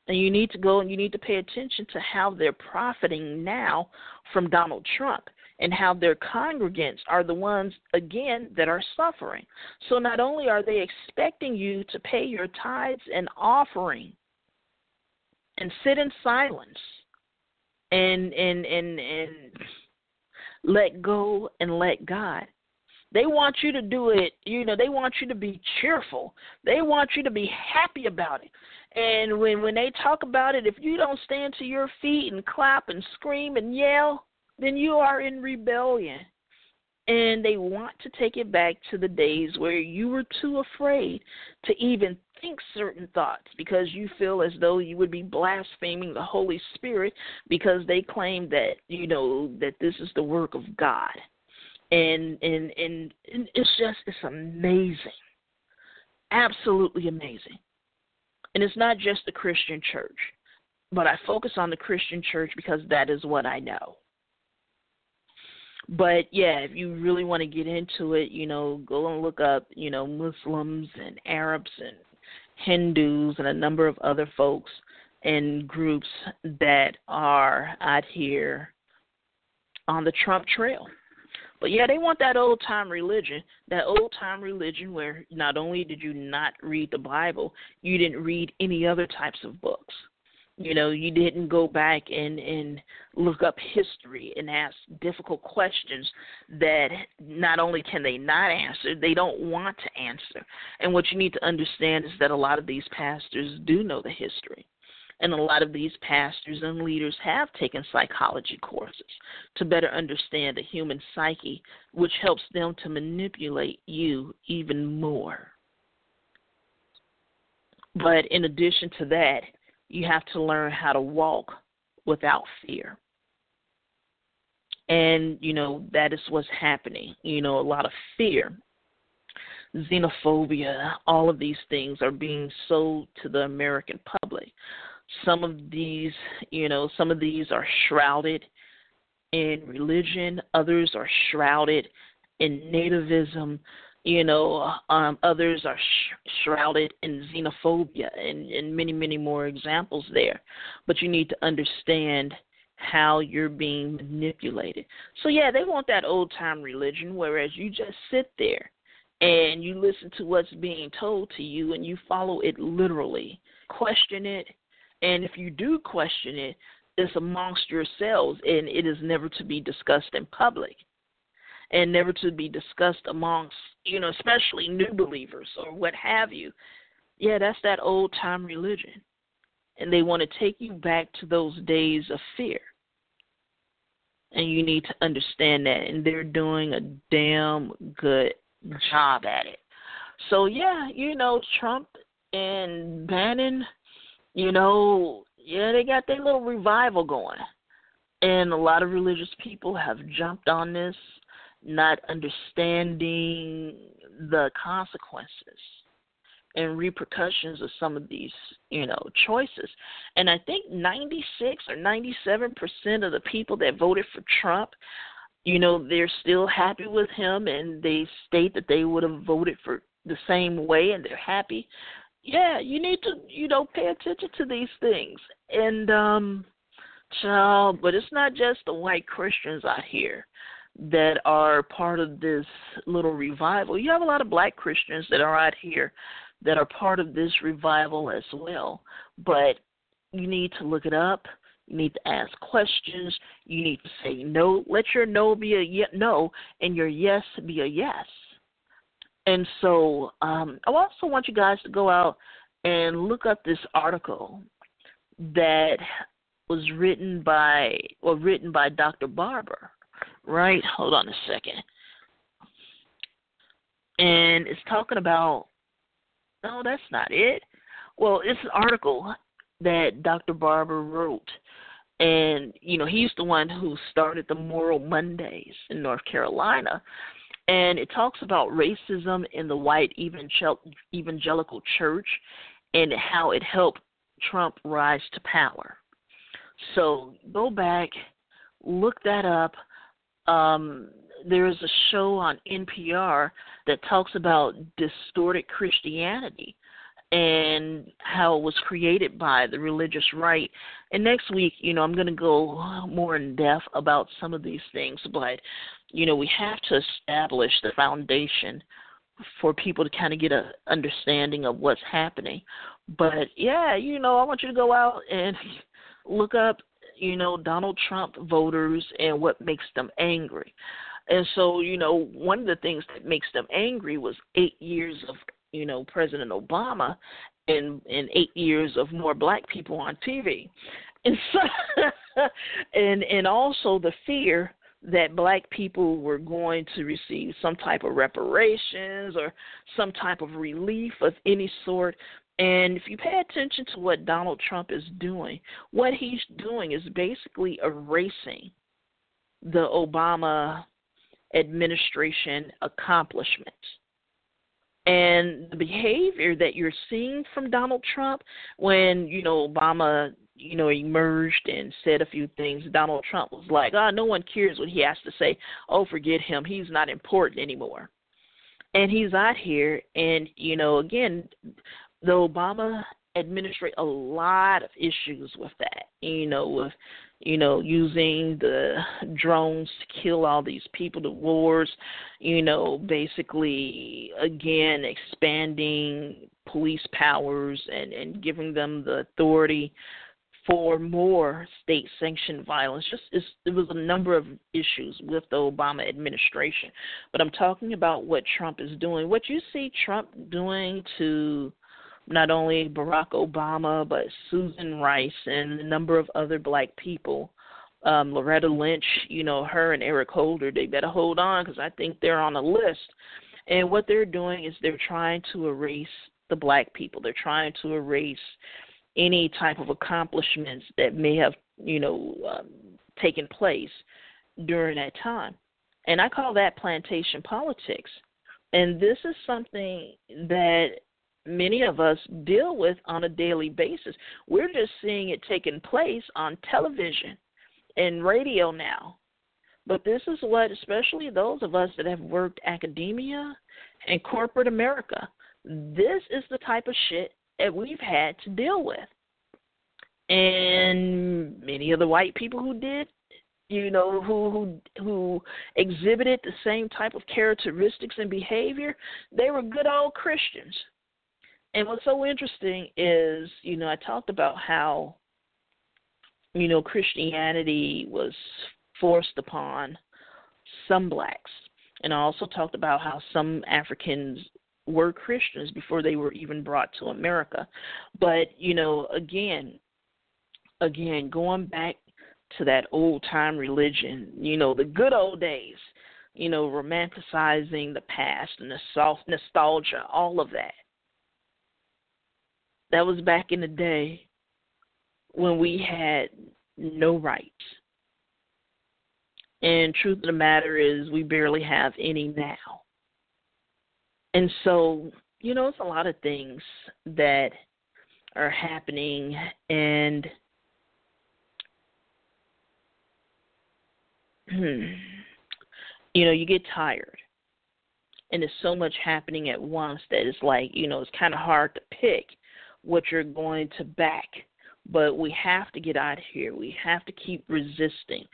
And you need to go and you need to pay attention to how they're profiting now from Donald Trump and how their congregants are the ones, again, that are suffering. So not only are they expecting you to pay your tithes and offering and sit in silence and and and and let go and let God. They want you to do it, you know, they want you to be cheerful. They want you to be happy about it. And when when they talk about it, if you don't stand to your feet and clap and scream and yell, then you are in rebellion. And they want to take it back to the days where you were too afraid to even think certain thoughts because you feel as though you would be blaspheming the Holy Spirit because they claim that, you know, that this is the work of God. And and and, and it's just it's amazing. Absolutely amazing. And it's not just the Christian church, but I focus on the Christian church because that is what I know. But yeah, if you really want to get into it, you know, go and look up, you know, Muslims and Arabs and Hindus and a number of other folks and groups that are out here on the Trump trail. But yeah, they want that old time religion, that old time religion where not only did you not read the Bible, you didn't read any other types of books. You know, you didn't go back and and look up history and ask difficult questions that not only can they not answer, they don't want to answer. And what you need to understand is that a lot of these pastors do know the history. And a lot of these pastors and leaders have taken psychology courses to better understand the human psyche, which helps them to manipulate you even more. But in addition to that, you have to learn how to walk without fear. And, you know, that is what's happening. You know, a lot of fear, xenophobia, all of these things are being sold to the American public. Some of these, you know, some of these are shrouded in religion, others are shrouded in nativism, you know, um, others are sh- shrouded in xenophobia, and, and many, many more examples there. But you need to understand how you're being manipulated. So, yeah, they want that old time religion, whereas you just sit there and you listen to what's being told to you and you follow it literally. Question it, and if you do question it, it's amongst yourselves and it is never to be discussed in public and never to be discussed amongst, you know, especially new believers or what have you. Yeah, that's that old time religion. And they want to take you back to those days of fear. And you need to understand that. And they're doing a damn good job at it. So, yeah, you know, Trump and Bannon, you know, yeah, they got their little revival going. And a lot of religious people have jumped on this not understanding the consequences and repercussions of some of these, you know, choices. And I think 96 or 97 percent of the people that voted for Trump, you know, they're still happy with him, and they state that they would have voted for the same way, and they're happy. Yeah, you need to, you know, pay attention to these things. And um, child, but it's not just the white Christians out here that are part of this little revival. You have a lot of black Christians that are out here that are part of this revival as well. But you need to look it up. You need to ask questions. You need to say no. Let your no be a no and your yes be a yes. And so um, I also want you guys to go out and look up this article that was written by or written by Dr. Barber right? Hold on a second. And it's talking about, no, that's not it. Well, it's an article that Dr. Barber wrote. And, you know, he's the one who started the Moral Mondays in North Carolina. And it talks about racism in the white evangelical church and how it helped Trump rise to power. So go back, look that up um, there is a show on NPR that talks about distorted Christianity and how it was created by the religious right. And next week, you know, I'm going to go more in depth about some of these things, but you know, we have to establish the foundation for people to kind of get a understanding of what's happening. But yeah, you know, I want you to go out and [laughs] look up you know, Donald Trump voters and what makes them angry. And so, you know, one of the things that makes them angry was eight years of, you know, President Obama and and eight years of more black people on TV. And so [laughs] and and also the fear that black people were going to receive some type of reparations or some type of relief of any sort. And if you pay attention to what Donald Trump is doing, what he's doing is basically erasing the Obama administration accomplishments. And the behavior that you're seeing from Donald Trump when, you know, Obama you know, emerged and said a few things, Donald Trump was like, "Ah, oh, no one cares what he has to say. Oh, forget him. He's not important anymore." And he's out here, and you know, again, the Obama administrate a lot of issues with that. You know, with you know using the drones to kill all these people, the wars. You know, basically again expanding police powers and and giving them the authority for more state sanctioned violence. Just it was a number of issues with the Obama administration. But I'm talking about what Trump is doing. What you see Trump doing to not only Barack Obama but Susan Rice and a number of other black people. Um, Loretta Lynch, you know, her and Eric Holder, they better hold on because I think they're on a list. And what they're doing is they're trying to erase the black people. They're trying to erase any type of accomplishments that may have, you know, um, taken place during that time. And I call that plantation politics. And this is something that many of us deal with on a daily basis. We're just seeing it taking place on television and radio now. But this is what, especially those of us that have worked academia and corporate America, this is the type of shit that we've had to deal with. And many of the white people who did, you know, who who who exhibited the same type of characteristics and behavior, they were good old Christians. And what's so interesting is, you know, I talked about how, you know, Christianity was forced upon some blacks. And I also talked about how some Africans were Christians before they were even brought to America. But, you know, again, again, going back to that old time religion, you know, the good old days, you know, romanticizing the past and the soft nostalgia, all of that. That was back in the day when we had no rights. And truth of the matter is we barely have any now. And so, you know, it's a lot of things that are happening and hmm, you know, you get tired. And there's so much happening at once that it's like, you know, it's kind of hard to pick what you're going to back. But we have to get out of here. We have to keep resisting.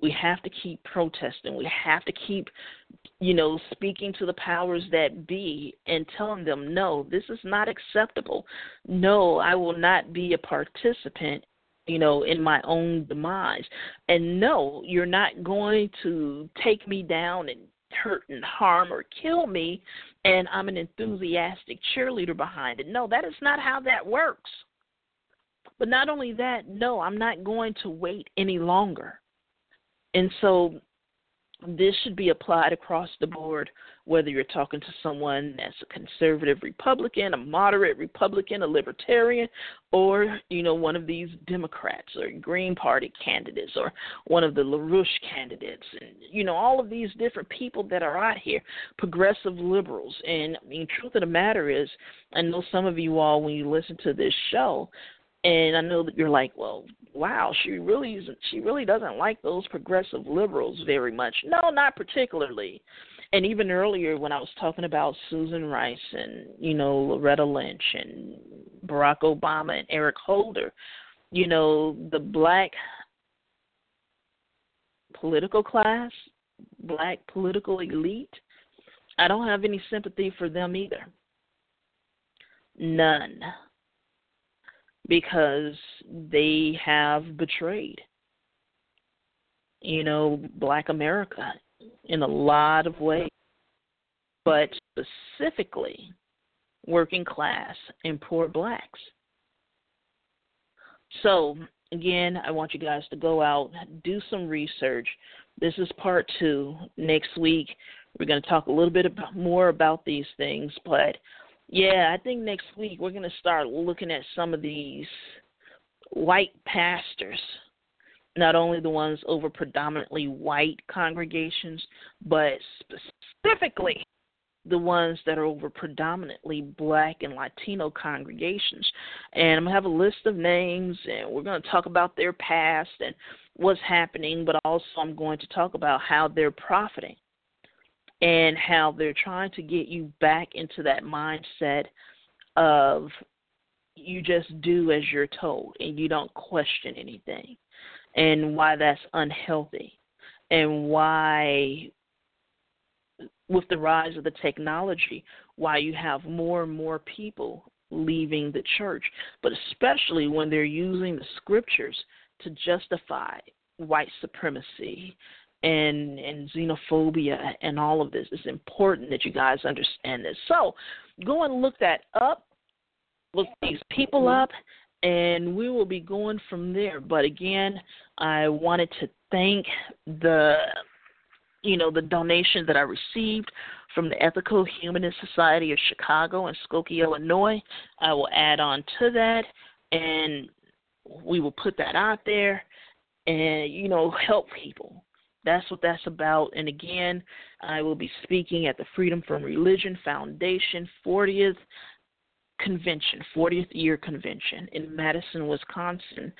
We have to keep protesting. We have to keep, you know, speaking to the powers that be and telling them, no, this is not acceptable. No, I will not be a participant you know, in my own demise. And no, you're not going to take me down and hurt and harm or kill me and I'm an enthusiastic cheerleader behind it. No, that is not how that works. But not only that, no, I'm not going to wait any longer. And so this should be applied across the board, whether you're talking to someone that's a conservative Republican, a moderate Republican, a libertarian, or you know one of these Democrats or Green Party candidates, or one of the LaRouche candidates, and you know all of these different people that are out here, progressive liberals. And I mean, truth of the matter is, I know some of you all when you listen to this show, and I know that you're like, well, wow, she really isn't, she really doesn't like those progressive liberals very much. No, not particularly. And even earlier when I was talking about Susan Rice and you know Loretta Lynch and Barack Obama and Eric Holder, you know the black political class, black political elite, I don't have any sympathy for them either. None because they have betrayed you know black america in a lot of ways but specifically working class and poor blacks so again, I want you guys to go out, do some research. This is part two. Next week, we're going to talk a little bit about, more about these things. But yeah, I think next week we're going to start looking at some of these white pastors, not only the ones over predominantly white congregations, but specifically the ones that are over predominantly black and Latino congregations. And I'm going to have a list of names, and we're going to talk about their past and what's happening, but also I'm going to talk about how they're profiting and how they're trying to get you back into that mindset of you just do as you're told and you don't question anything, and why that's unhealthy, and why with the rise of the technology, why you have more and more people leaving the church, but especially when they're using the scriptures to justify white supremacy and and xenophobia and all of this. It's important that you guys understand this. So go and look that up, look these people up, and we will be going from there. But again, I wanted to thank the you know, the donation that I received from the Ethical Humanist Society of Chicago and Skokie, Illinois. I will add on to that and we will put that out there and, you know, help people. That's what that's about. And again, I will be speaking at the Freedom from Religion Foundation 40th convention, 40th year convention in Madison, Wisconsin,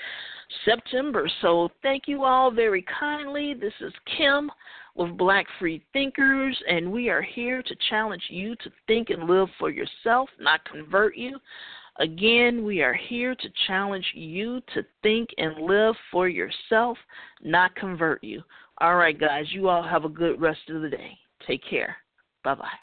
September. So thank you all very kindly. This is Kim with Black Free Thinkers, and we are here to challenge you to think and live for yourself, not convert you. Again, we are here to challenge you to think and live for yourself, not convert you. All right, guys, you all have a good rest of the day. Take care. Bye bye.